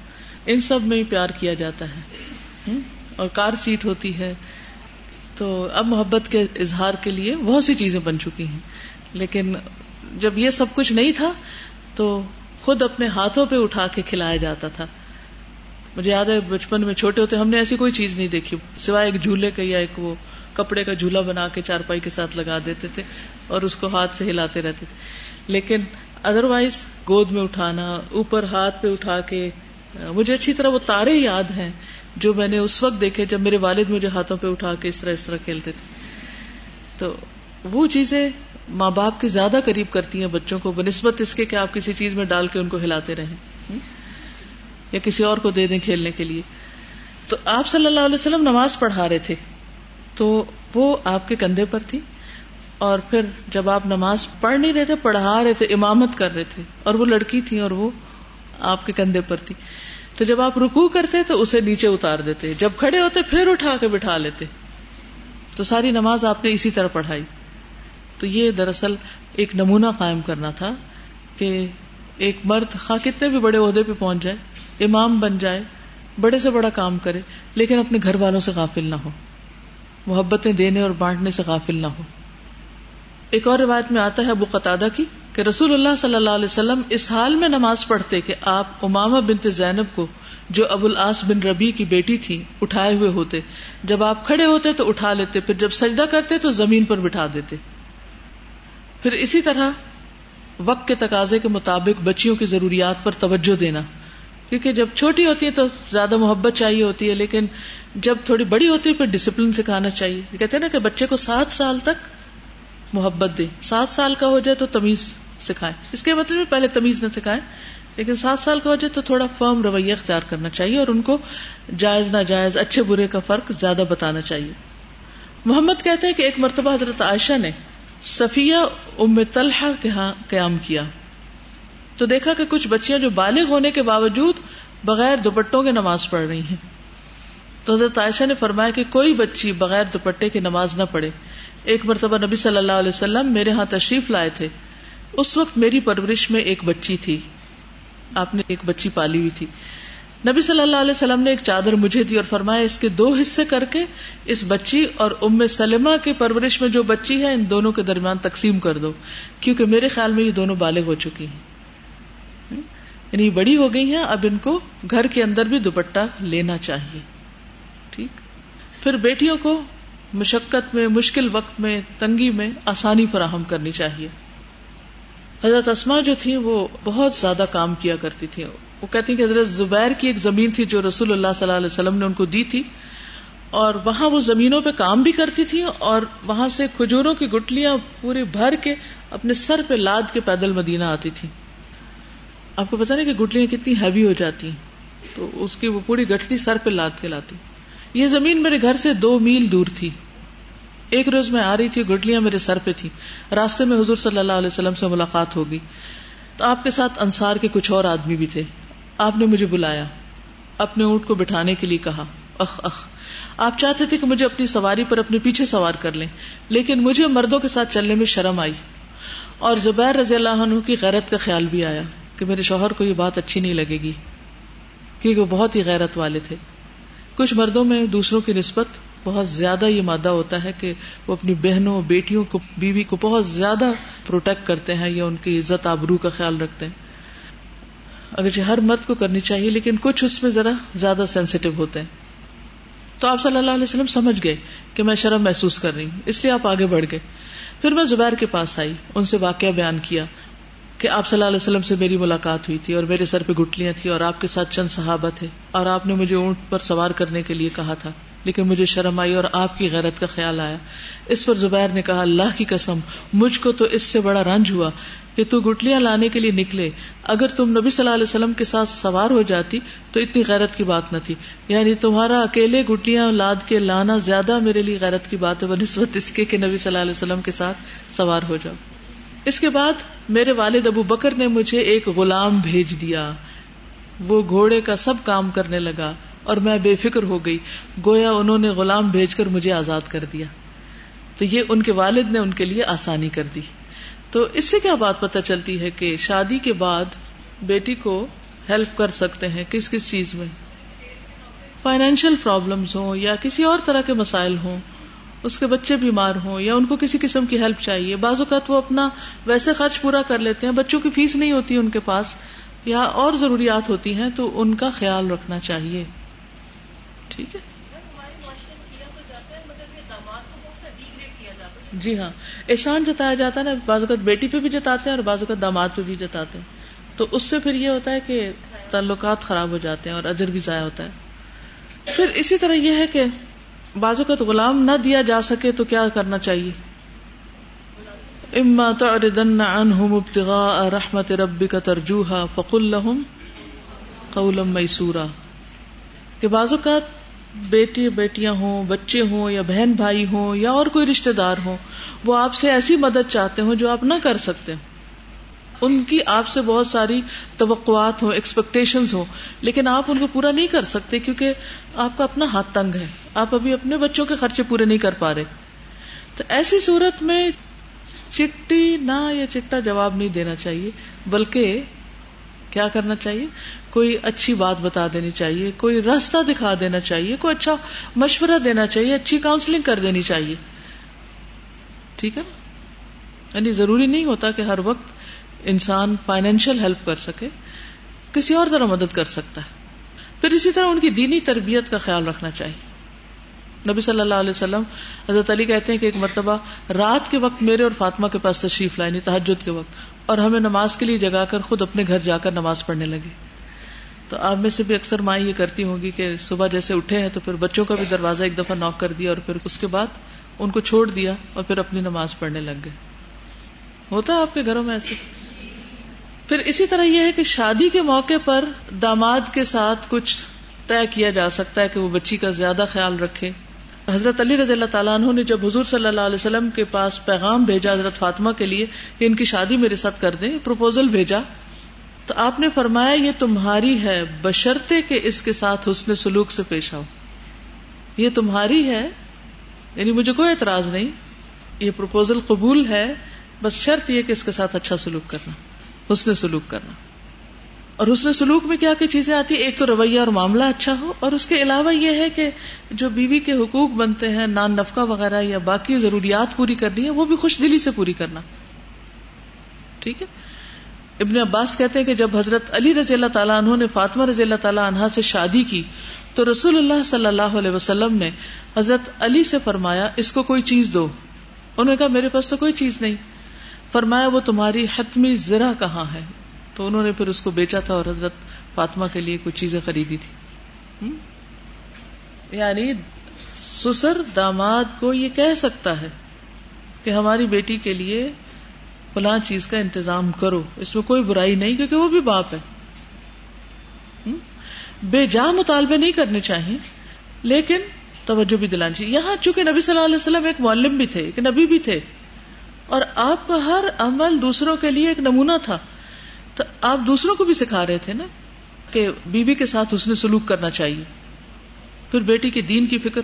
A: ان سب میں ہی پیار کیا جاتا ہے۔ اور کار سیٹ ہوتی ہے۔ تو اب محبت کے اظہار کے لیے بہت سی چیزیں بن چکی ہیں۔ لیکن جب یہ سب کچھ نہیں تھا تو خود اپنے ہاتھوں پہ اٹھا کے کھلایا جاتا تھا۔ مجھے یاد ہے بچپن میں چھوٹے ہوتے ہم نے ایسی کوئی چیز نہیں دیکھی، سوائے ایک جھولے کا یا ایک وہ کپڑے کا جھولا بنا کے چارپائی کے ساتھ لگا دیتے تھے اور اس کو ہاتھ سے ہلاتے رہتے تھے۔ لیکن ادر وائز گود میں اٹھانا، اوپر ہاتھ پہ اٹھا کے، مجھے اچھی طرح وہ تارے یاد ہیں جو میں نے اس وقت دیکھے جب میرے والد مجھے ہاتھوں پہ اٹھا کے اس طرح اس طرح کھیلتے تھے۔ تو وہ چیزیں ماں باپ کے زیادہ قریب کرتی ہیں بچوں کو، بنسبت اس کے کہ آپ کسی چیز میں ڈال کے ان کو ہلاتے رہیں یا کسی اور کو دے دیں کھیلنے کے لیے۔ تو آپ صلی اللہ علیہ وسلم نماز پڑھا رہے تھے، تو وہ آپ کے کندھے پر تھی۔ اور پھر جب آپ نماز پڑھ نہیں رہے تھے، پڑھا رہے تھے، امامت کر رہے تھے، اور وہ لڑکی تھی اور وہ آپ کے کندھے پر تھی۔ تو جب آپ رکو کرتے تو اسے نیچے اتار دیتے، جب کھڑے ہوتے پھر اٹھا کے بٹھا لیتے۔ تو ساری نماز آپ نے اسی طرح پڑھائی۔ تو یہ دراصل ایک نمونہ قائم کرنا تھا کہ ایک مرد خواہ کتنے بھی بڑے عہدے پہ پہنچ جائے، امام بن جائے، بڑے سے بڑا کام کرے، لیکن اپنے گھر والوں سے غافل نہ ہو، محبتیں دینے اور بانٹنے سے غافل نہ ہو۔ ایک اور روایت میں آتا ہے ابو قطع کی کہ رسول اللہ صلی اللہ علیہ وسلم اس حال میں نماز پڑھتے کہ آپ اماما بنت زینب کو جو ابو العاص بن ربی کی بیٹی تھی اٹھائے ہوئے ہوتے۔ جب آپ کھڑے ہوتے تو اٹھا لیتے، پھر جب سجدہ کرتے تو زمین پر بٹھا دیتے۔ پھر اسی طرح وقت کے تقاضے کے مطابق بچیوں کی ضروریات پر توجہ دینا، کیونکہ جب چھوٹی ہوتی ہے تو زیادہ محبت چاہیے ہوتی ہے، لیکن جب تھوڑی بڑی ہوتی ہے پھر ڈسپلن سکھانا چاہیے۔ کہتے ہیں نا کہ بچے کو سات سال تک محبت دے سات سال کا ہو جائے تو تمیز سکھائے اس کے مطلب پہلے تمیز نہ سکھائے لیکن سات سال کا ہو جائے تو تھوڑا فرم رویہ اختیار کرنا چاہیے اور ان کو جائز ناجائز، اچھے برے کا فرق زیادہ بتانا چاہیے۔ محمد کہتے ہیں کہ ایک مرتبہ حضرت عائشہ نے صفیہ ام طلحہ کے ہاں قیام کیا۔ تو دیکھا کہ کچھ بچیاں جو بالغ ہونے کے باوجود بغیر دوپٹوں کے نماز پڑھ رہی ہیں۔ تو حضرت عائشہ نے فرمایا کہ کوئی بچی بغیر دوپٹے کی نماز نہ پڑھے۔ ایک مرتبہ نبی صلی اللہ علیہ وسلم میرے ہاں تشریف لائے تھے۔ اس وقت میری پرورش میں ایک بچی تھی۔ آپ نے ایک بچی پالی ہوئی تھی۔ نبی صلی اللہ علیہ وسلم نے ایک چادر مجھے دی اور فرمایا، اس کے دو حصے کر کے اس بچی اور ام سلمہ کی پرورش میں جو بچی ہے، ان دونوں کے درمیان تقسیم کر دو، کیونکہ میرے خیال میں یہ دونوں بالغ ہو چکی ہیں۔ یعنی بڑی ہو گئی ہیں، اب ان کو گھر کے اندر بھی دوپٹہ لینا چاہیے۔ ٹھیک؟ پھر بیٹیوں کو مشقت میں، مشکل وقت میں، تنگی میں آسانی فراہم کرنی چاہیے۔ حضرت اسما جو تھی وہ بہت زیادہ کام کیا کرتی تھی وہ کہتی کہ حضرت زبیر کی ایک زمین تھی جو رسول اللہ صلی اللہ علیہ وسلم نے ان کو دی تھی اور وہاں وہ زمینوں پہ کام بھی کرتی تھی اور وہاں سے کھجوروں کی گٹلیاں پوری بھر کے اپنے سر پہ لاد کے پیدل مدینہ آتی تھی آپ کو پتا نہیں کہ گٹلیاں کتنی ہیوی ہو جاتی ہیں۔ تو اس کی وہ پوری گٹھلی سر پہ لاد کے لاتی۔ یہ زمین میرے گھر سے دو میل دور تھی۔ ایک روز میں آ رہی تھی گٹلیاں میرے سر پہ تھی راستے میں حضور صلی اللہ علیہ وسلم سے ملاقات ہوگی۔ تو آپ کے ساتھ انصار کے کچھ اور آدمی بھی تھے۔ آپ نے مجھے بلایا، اپنے اونٹ کو بٹھانے کے لیے کہا۔ اخ اخ۔ آپ چاہتے تھے کہ مجھے اپنی سواری پر اپنے پیچھے سوار کر لیں، لیکن مجھے مردوں کے ساتھ چلنے میں شرم آئی۔ اور زبیر رضی اللہ عنہ کی غیرت کا خیال بھی آیا کہ میرے شوہر کو یہ بات اچھی نہیں لگے گی، کیونکہ وہ بہت ہی غیرت والے تھے۔ کچھ مردوں میں دوسروں کی نسبت بہت زیادہ یہ مادہ ہوتا ہے کہ وہ اپنی بہنوں، بیٹیوں کو، بیوی کو بہت زیادہ پروٹیکٹ کرتے ہیں یا ان کی عزت آبرو کا خیال رکھتے ہیں۔ اگرچہ ہر مرد کو کرنی چاہیے، لیکن کچھ اس میں ذرا زیادہ سینسیٹیو ہوتے ہیں۔ تو آپ صلی اللہ علیہ وسلم سمجھ گئے کہ میں شرم محسوس کر رہی ہوں، اس لیے آپ آگے بڑھ گئے۔ پھر میں زبیر کے پاس آئی، ان سے واقعہ بیان کیا کہ آپ صلی اللہ علیہ وسلم سے میری ملاقات ہوئی تھی اور میرے سر پہ گٹلیاں تھی اور آپ کے ساتھ چند صحابہ تھے اور آپ نے مجھے اونٹ پر سوار کرنے کے لیے کہا تھا، لیکن مجھے شرم آئی اور آپ کی غیرت کا خیال آیا۔ اس پر زبیر نے کہا، اللہ کی قسم، مجھ کو تو اس سے بڑا رنج ہوا کہ تو گٹلیاں لانے کے لیے نکلے۔ اگر تم نبی صلی اللہ علیہ وسلم کے ساتھ سوار ہو جاتی تو اتنی غیرت کی بات نہ تھی۔ یعنی تمہارا اکیلے گٹلیاں لاد کے لانا زیادہ میرے لیے غیرت کی بات ہے بنسبت اس کے کہ نبی صلی اللہ علیہ وسلم کے ساتھ سوار ہو جاؤ۔ اس کے بعد میرے والد ابو بکر نے مجھے ایک غلام بھیج دیا۔ وہ گھوڑے کا سب کام کرنے لگا اور میں بے فکر ہو گئی۔ گویا انہوں نے غلام بھیج کر مجھے آزاد کر دیا۔ تو یہ ان کے والد نے ان کے لیے آسانی کر دی۔ تو اس سے کیا بات پتہ چلتی ہے کہ شادی کے بعد بیٹی کو ہیلپ کر سکتے ہیں کس کس چیز میں؟ فائنینشیل پرابلمس ہوں یا کسی اور طرح کے مسائل ہوں اس کے بچے بیمار ہوں یا ان کو کسی قسم کی ہیلپ چاہیے۔ بعض اوقات وہ اپنا ویسے خرچ پورا کر لیتے ہیں بچوں کی فیس نہیں ہوتی ان کے پاس یا اور ضروریات ہوتی ہیں تو ان کا خیال رکھنا چاہیے۔ ٹھیک ہے۔ جی ہاں۔ احسان جتایا جاتا ہے نا، بعض اوقات بیٹی پہ بھی جتاتے ہیں اور بعض اوقات داماد پہ بھی جتاتے ہیں۔ تو اس سے پھر یہ ہوتا ہے کہ تعلقات خراب ہو جاتے ہیں اور اجر بھی ضائع ہوتا ہے۔ پھر اسی طرح یہ ہے کہ بعض اوقات غلام نہ دیا جا سکے تو کیا کرنا چاہیے؟ اما تعرضن عنهم ابتغاء رحمت ربك ترجوها فقل لهم قولا میسورا کہ بعض اوقات بیٹی بیٹیاں ہوں، بچے ہوں یا بہن بھائی ہوں یا اور کوئی رشتے دار ہوں، وہ آپ سے ایسی مدد چاہتے ہوں جو آپ نہ کر سکتے ان کی آپ سے بہت ساری توقعات ہوں ایکسپیکٹیشن ہوں، لیکن آپ ان کو پورا نہیں کر سکتے کیونکہ آپ کا اپنا ہاتھ تنگ ہے۔ آپ ابھی اپنے بچوں کے خرچے پورے نہیں کر پا رہے۔ تو ایسی صورت میں چٹی نہ یا چٹا جواب نہیں دینا چاہیے، بلکہ کیا کرنا چاہیے؟ کوئی اچھی بات بتا دینی چاہیے، کوئی راستہ دکھا دینا چاہیے، کوئی اچھا مشورہ دینا چاہیے، اچھی کاؤنسلنگ کر دینی چاہیے۔ ٹھیک ہے؟ یعنی ضروری نہیں ہوتا کہ ہر وقت انسان فائنینشیل ہیلپ کر سکے، کسی اور طرح مدد کر سکتا ہے۔ پھر اسی طرح ان کی دینی تربیت کا خیال رکھنا چاہیے۔ نبی صلی اللہ علیہ وسلم، حضرت علی کہتے ہیں کہ ایک مرتبہ رات کے وقت میرے اور فاطمہ کے پاس تشریف لائنی یعنی تحجد کے وقت، اور ہمیں نماز کے لیے جگا کر خود اپنے گھر جا کر نماز پڑھنے لگے۔ تو آپ میں سے بھی اکثر مائیں یہ کرتی ہوں گی کہ صبح جیسے اٹھے ہیں تو پھر بچوں کا بھی دروازہ ایک دفعہ نوک کر دیا اور پھر اس کے بعد ان کو چھوڑ دیا اور پھر اپنی نماز پڑھنے لگ گئے۔ ہوتا ہے آپ کے گھروں میں ایسے؟ پھر اسی طرح یہ ہے کہ شادی کے موقع پر داماد کے ساتھ کچھ طے کیا جا سکتا ہے کہ وہ بچی کا زیادہ خیال رکھے۔ حضرت علی رضی اللہ تعالیٰ عنہ نے جب حضور صلی اللہ علیہ وسلم کے پاس پیغام بھیجا حضرت فاطمہ کے لیے کہ ان کی شادی میرے ساتھ کر دیں پروپوزل بھیجا۔ تو آپ نے فرمایا یہ تمہاری ہے بشرتے کہ اس کے ساتھ حسن سلوک سے پیش آؤ۔ یہ تمہاری ہے یعنی مجھے کوئی اعتراض نہیں، یہ پروپوزل قبول ہے، بس شرط یہ کہ اس کے ساتھ اچھا سلوک کرنا، حسن سلوک کرنا۔ اور حسن سلوک میں کیا کیا چیزیں آتی؟ ہیں ایک تو رویہ اور معاملہ اچھا ہو، اور اس کے علاوہ یہ ہے کہ جو بیوی کے حقوق بنتے ہیں، نان نفقہ وغیرہ یا باقی ضروریات پوری کرنی ہے، وہ بھی خوش دلی سے پوری کرنا۔ ٹھیک ہے؟ ابن عباس کہتے ہیں کہ جب حضرت علی رضی اللہ تعالیٰ عنہ نے فاطمہ رضی اللہ تعالیٰ عنہ سے شادی کی، تو رسول اللہ صلی اللہ علیہ وسلم نے حضرت علی سے فرمایا، اس کو کوئی چیز دو۔ انہوں نے کہا، میرے پاس تو کوئی چیز نہیں۔ فرمایا، وہ تمہاری حتمی زرا کہاں ہے؟ تو انہوں نے پھر اس کو بیچا تھا اور حضرت فاطمہ کے لیے کچھ چیزیں خریدی تھی یعنی سسر، داماد کو یہ کہہ سکتا ہے کہ ہماری بیٹی کے لیے فلاں چیز کا انتظام کرو۔ اس میں کوئی برائی نہیں کیونکہ وہ بھی باپ ہے۔ بے جا مطالبے نہیں کرنے چاہیے۔ لیکن توجہ بھی دلانی چاہیے۔ یہاں چونکہ نبی صلی اللہ علیہ وسلم ایک معلم بھی تھے، ایک نبی بھی تھے، اور آپ کا ہر عمل دوسروں کے لیے ایک نمونہ تھا۔ تو آپ دوسروں کو بھی سکھا رہے تھے نا کہ بیوی کے ساتھ اس نے سلوک کرنا چاہیے۔ پھر بیٹی کے دین کی فکر۔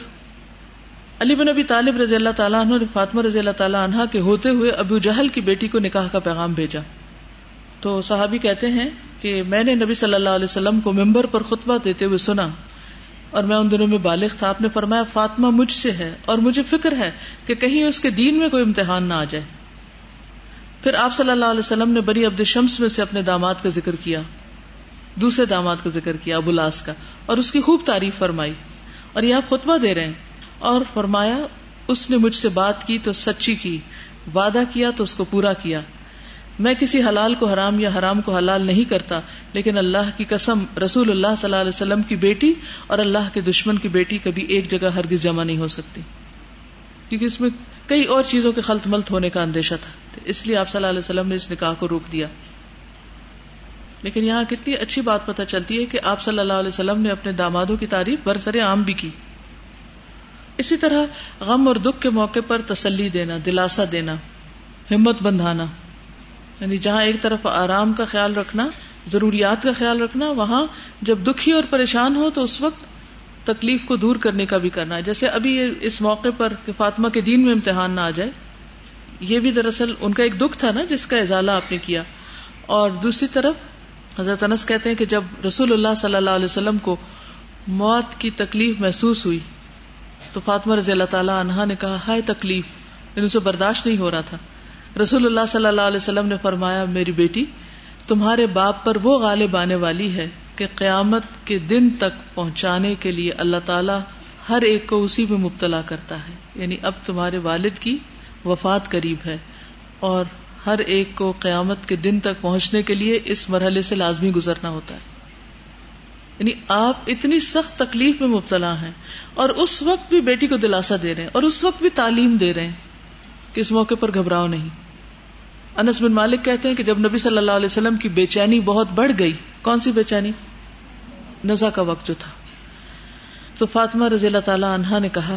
A: علی بن ابی طالب رضی اللہ تعالیٰ عنہ نے فاطمہ رضی اللہ تعالیٰ عنہ کے ہوتے ہوئے ابو جہل کی بیٹی کو نکاح کا پیغام بھیجا۔ تو صحابی کہتے ہیں کہ میں نے نبی صلی اللہ علیہ وسلم کو ممبر پر خطبہ دیتے ہوئے سنا اور میں ان دنوں میں بالغ تھا۔ آپ نے فرمایا، فاطمہ مجھ سے ہے اور مجھے فکر ہے کہ کہیں اس کے دین میں کوئی امتحان نہ آ جائے۔ پھر آپ صلی اللہ علیہ وسلم نے بری عبد شمس میں سے اپنے داماد کا ذکر کیا، دوسرے داماد کا ذکر کیا ابولاس کا، اور اس کی خوب تعریف فرمائی۔ اور یہ آپ خطبہ دے رہے ہیں۔ اور فرمایا، اس نے مجھ سے بات کی تو سچی کی، وعدہ کیا تو اس کو پورا کیا۔ میں کسی حلال کو حرام یا حرام کو حلال نہیں کرتا، لیکن اللہ کی قسم، رسول اللہ صلی اللہ علیہ وسلم کی بیٹی اور اللہ کے دشمن کی بیٹی کبھی ایک جگہ ہرگز جمع نہیں ہو سکتی۔ کیونکہ اس میں کئی اور چیزوں کے خلط ملت ہونے کا اندیشہ تھا۔ اس لیے آپ صلی اللہ علیہ وسلم نے اس نکاح کو روک دیا۔ لیکن یہاں کتنی اچھی بات پتہ چلتی ہے کہ آپ صلی اللہ علیہ وسلم نے اپنے دامادوں کی تعریف برسر عام بھی کی۔ اسی طرح غم اور دکھ کے موقع پر تسلی دینا، دلاسا دینا، ہمت بندھانا۔ یعنی جہاں ایک طرف آرام کا خیال رکھنا، ضروریات کا خیال رکھنا، وہاں جب دکھی اور پریشان ہو تو اس وقت تکلیف کو دور کرنے کا بھی کرنا۔ ہے جیسے ابھی اس موقع پر کہ فاطمہ کے دین میں امتحان نہ آ جائے، یہ بھی دراصل ان کا ایک دکھ تھا نا جس کا اضالہ آپ نے کیا۔ اور دوسری طرف حضرت انس کہتے ہیں کہ جب رسول اللہ صلی اللہ علیہ وسلم کو موت کی تکلیف محسوس ہوئی تو فاطمہ رضی اللہ تعالیٰ عنہا نے کہا، ہائے تکلیف ان سے برداشت نہیں ہو رہا تھا۔ رسول اللہ صلی اللہ علیہ وسلم نے فرمایا، میری بیٹی، تمہارے باپ پر وہ غالب آنے والی ہے کہ قیامت کے دن تک پہنچانے کے لیے اللہ تعالیٰ ہر ایک کو اسی میں مبتلا کرتا ہے۔ یعنی اب تمہارے والد کی وفات قریب ہے اور ہر ایک کو قیامت کے دن تک پہنچنے کے لیے اس مرحلے سے لازمی گزرنا ہوتا ہے۔ یعنی آپ اتنی سخت تکلیف میں مبتلا ہیں اور اس وقت بھی بیٹی کو دلاسا دے رہے ہیں اور اس وقت بھی تعلیم دے رہے ہیں کہ اس موقع پر گھبراؤ نہیں۔ انس بن مالک کہتے ہیں کہ جب نبی صلی اللہ علیہ وسلم کی بے چینی بہت بڑھ گئی، کون سی بے چینی؟ نزا کا وقت جو تھا۔ تو فاطمہ رضی اللہ تعالی عنہا نے کہا،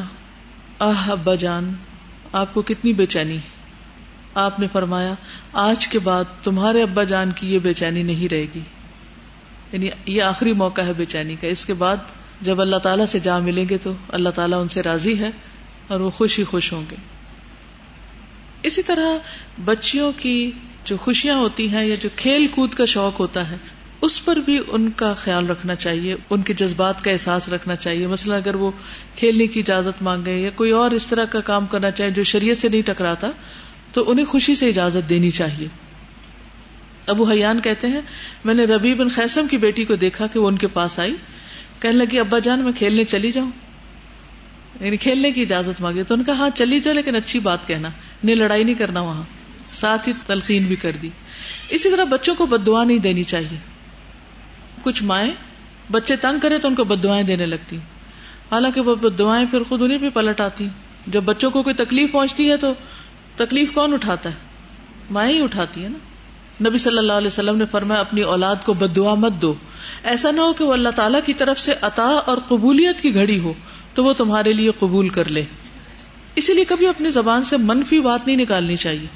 A: آہ ابا جان، آپ کو کتنی بے چینی۔ آپ نے فرمایا، آج کے بعد تمہارے ابا جان کی یہ بے چینی نہیں رہے گی۔ یعنی یہ آخری موقع ہے بے چینی کا۔ اس کے بعد جب اللہ تعالیٰ سے جا ملیں گے تو اللہ تعالیٰ ان سے راضی ہے اور وہ خوش ہی خوش ہوں گے۔ اسی طرح بچیوں کی جو خوشیاں ہوتی ہیں یا جو کھیل کود کا شوق ہوتا ہے، اس پر بھی ان کا خیال رکھنا چاہیے، ان کے جذبات کا احساس رکھنا چاہیے۔ مثلا اگر وہ کھیلنے کی اجازت مانگے یا کوئی اور اس طرح کا کام کرنا چاہے جو شریعت سے نہیں ٹکراتا، تو انہیں خوشی سے اجازت دینی چاہیے۔ ابو حیان کہتے ہیں، میں نے ربی بن خیسم کی بیٹی کو دیکھا کہ وہ ان کے پاس آئی۔ کہنے لگی، ابا جان، میں کھیلنے چلی جاؤں۔ یعنی کھیلنے کی اجازت مانگی۔ تو ان کا ہاں چلی جاؤ لیکن اچھی بات کہنا۔ انہیں لڑائی نہیں کرنا وہاں۔ ساتھ ہی تلقین بھی کر دی۔ اسی طرح بچوں کو بد دعا نہیں دینی چاہیے۔ کچھ مائیں بچے تنگ کرے تو ان کو بد دعائیں دینے لگتی۔ حالانکہ وہ بد دعائیں پھر خود انہیں بھی پلٹ آتی۔ جب بچوں کو کوئی تکلیف پہنچتی ہے تو تکلیف کون اٹھاتا ہے؟ مائیں ہی اٹھاتی ہے نا۔ نبی صلی اللہ علیہ وسلم نے فرمایا، اپنی اولاد کو بد دعا مت دو۔ ایسا نہ ہو کہ وہ اللہ تعالیٰ کی طرف سے عطا اور قبولیت کی گھڑی ہو، تو وہ تمہارے لیے قبول کر لے۔ اسی لیے کبھی اپنی زبان سے منفی بات نہیں نکالنی چاہیے۔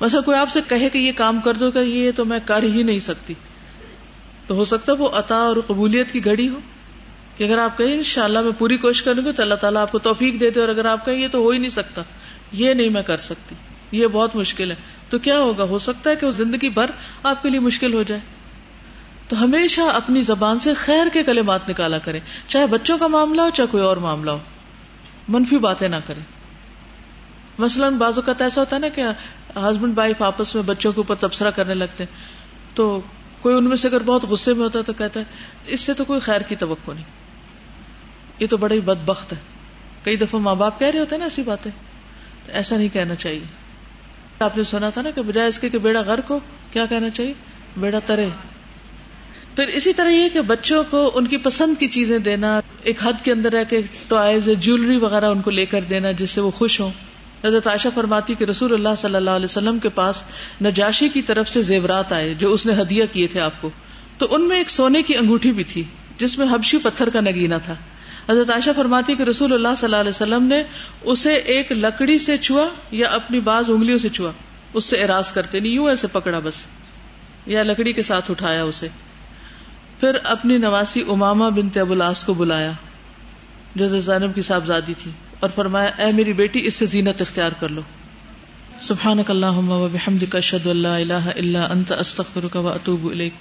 A: ویسا کوئی آپ سے کہے کہ یہ کام کر دو کہ یہ تو میں کر ہی نہیں سکتی۔ تو ہو سکتا وہ عطا اور قبولیت کی گھڑی ہو۔ کہ اگر آپ کہیں ان شاء اللہ میں پوری کوشش کروں گی تو اللہ تعالیٰ آپ کو توفیق دے دے اور اگر آپ کہیں، یہ تو ہو ہی نہیں سکتا۔ یہ نہیں میں کر سکتی۔ یہ بہت مشکل ہے۔ تو کیا ہوگا؟ ہو سکتا ہے کہ وہ زندگی بھر آپ کے لیے مشکل ہو جائے۔ تو ہمیشہ اپنی زبان سے خیر کے کلمات نکالا کرے چاہے بچوں کا معاملہ ہو، چاہے کوئی اور معاملہ ہو۔ منفی باتیں نہ کرے مثلاً بازو کا ایسا ہوتا ہے نا کہ ہسبینڈ، وائف آپس میں بچوں کے اوپر تبصرہ کرنے لگتے تو کوئی ان میں سے اگر بہت غصے میں ہوتا ہے تو کہتا ہے، اس سے تو کوئی خیر کی توقع نہیں۔ یہ تو بڑا ہی بد بخت ہے۔ کئی دفعہ ماں باپ کہہ رہے ہوتے ہیں نا ایسی باتیں۔ تو ایسا نہیں کہنا چاہیے۔ آپ نے سنا تھا نا کہ بجائے اس کے کہ بیڑا گھر کو کیا کہنا چاہیے؟ بیڑا ترے۔ پھر اسی طرح یہ کہ بچوں کو ان کی پسند کی چیزیں دینا، ایک حد کے اندر رہ کے ٹوائز جیولری وغیرہ ان کو لے کر دینا جس سے وہ خوش ہوں۔ حضرت عائشہ فرماتی کہ رسول اللہ صلی اللہ علیہ وسلم کے پاس نجاشی کی طرف سے زیورات آئے، جو اس نے ہدیہ کیے تھے آپ کو۔ تو ان میں ایک سونے کی انگوٹھی بھی تھی، جس میں حبشی پتھر کا نگینا تھا۔ حضرت عائشہ فرماتی کہ رسول اللہ صلی اللہ علیہ وسلم نے اسے ایک لکڑی سے چھوا یا اپنی بعض انگلیوں سے چھوا؟ اس سے اراض کرتے نہیں، یوں ایسے پکڑا بس، یا لکڑی کے ساتھ اٹھایا اسے۔ پھر اپنی نواسی اماما بنت ابولاس کو بلایا، جو زینب کی صاحبزادی تھی، اور فرمایا، اے میری بیٹی، اس سے زینت اختیار کر لو۔ سبحانک اللہم و بحمدک، اشہد اللہ الہ الا انت، استغفرک و اتوب الیک۔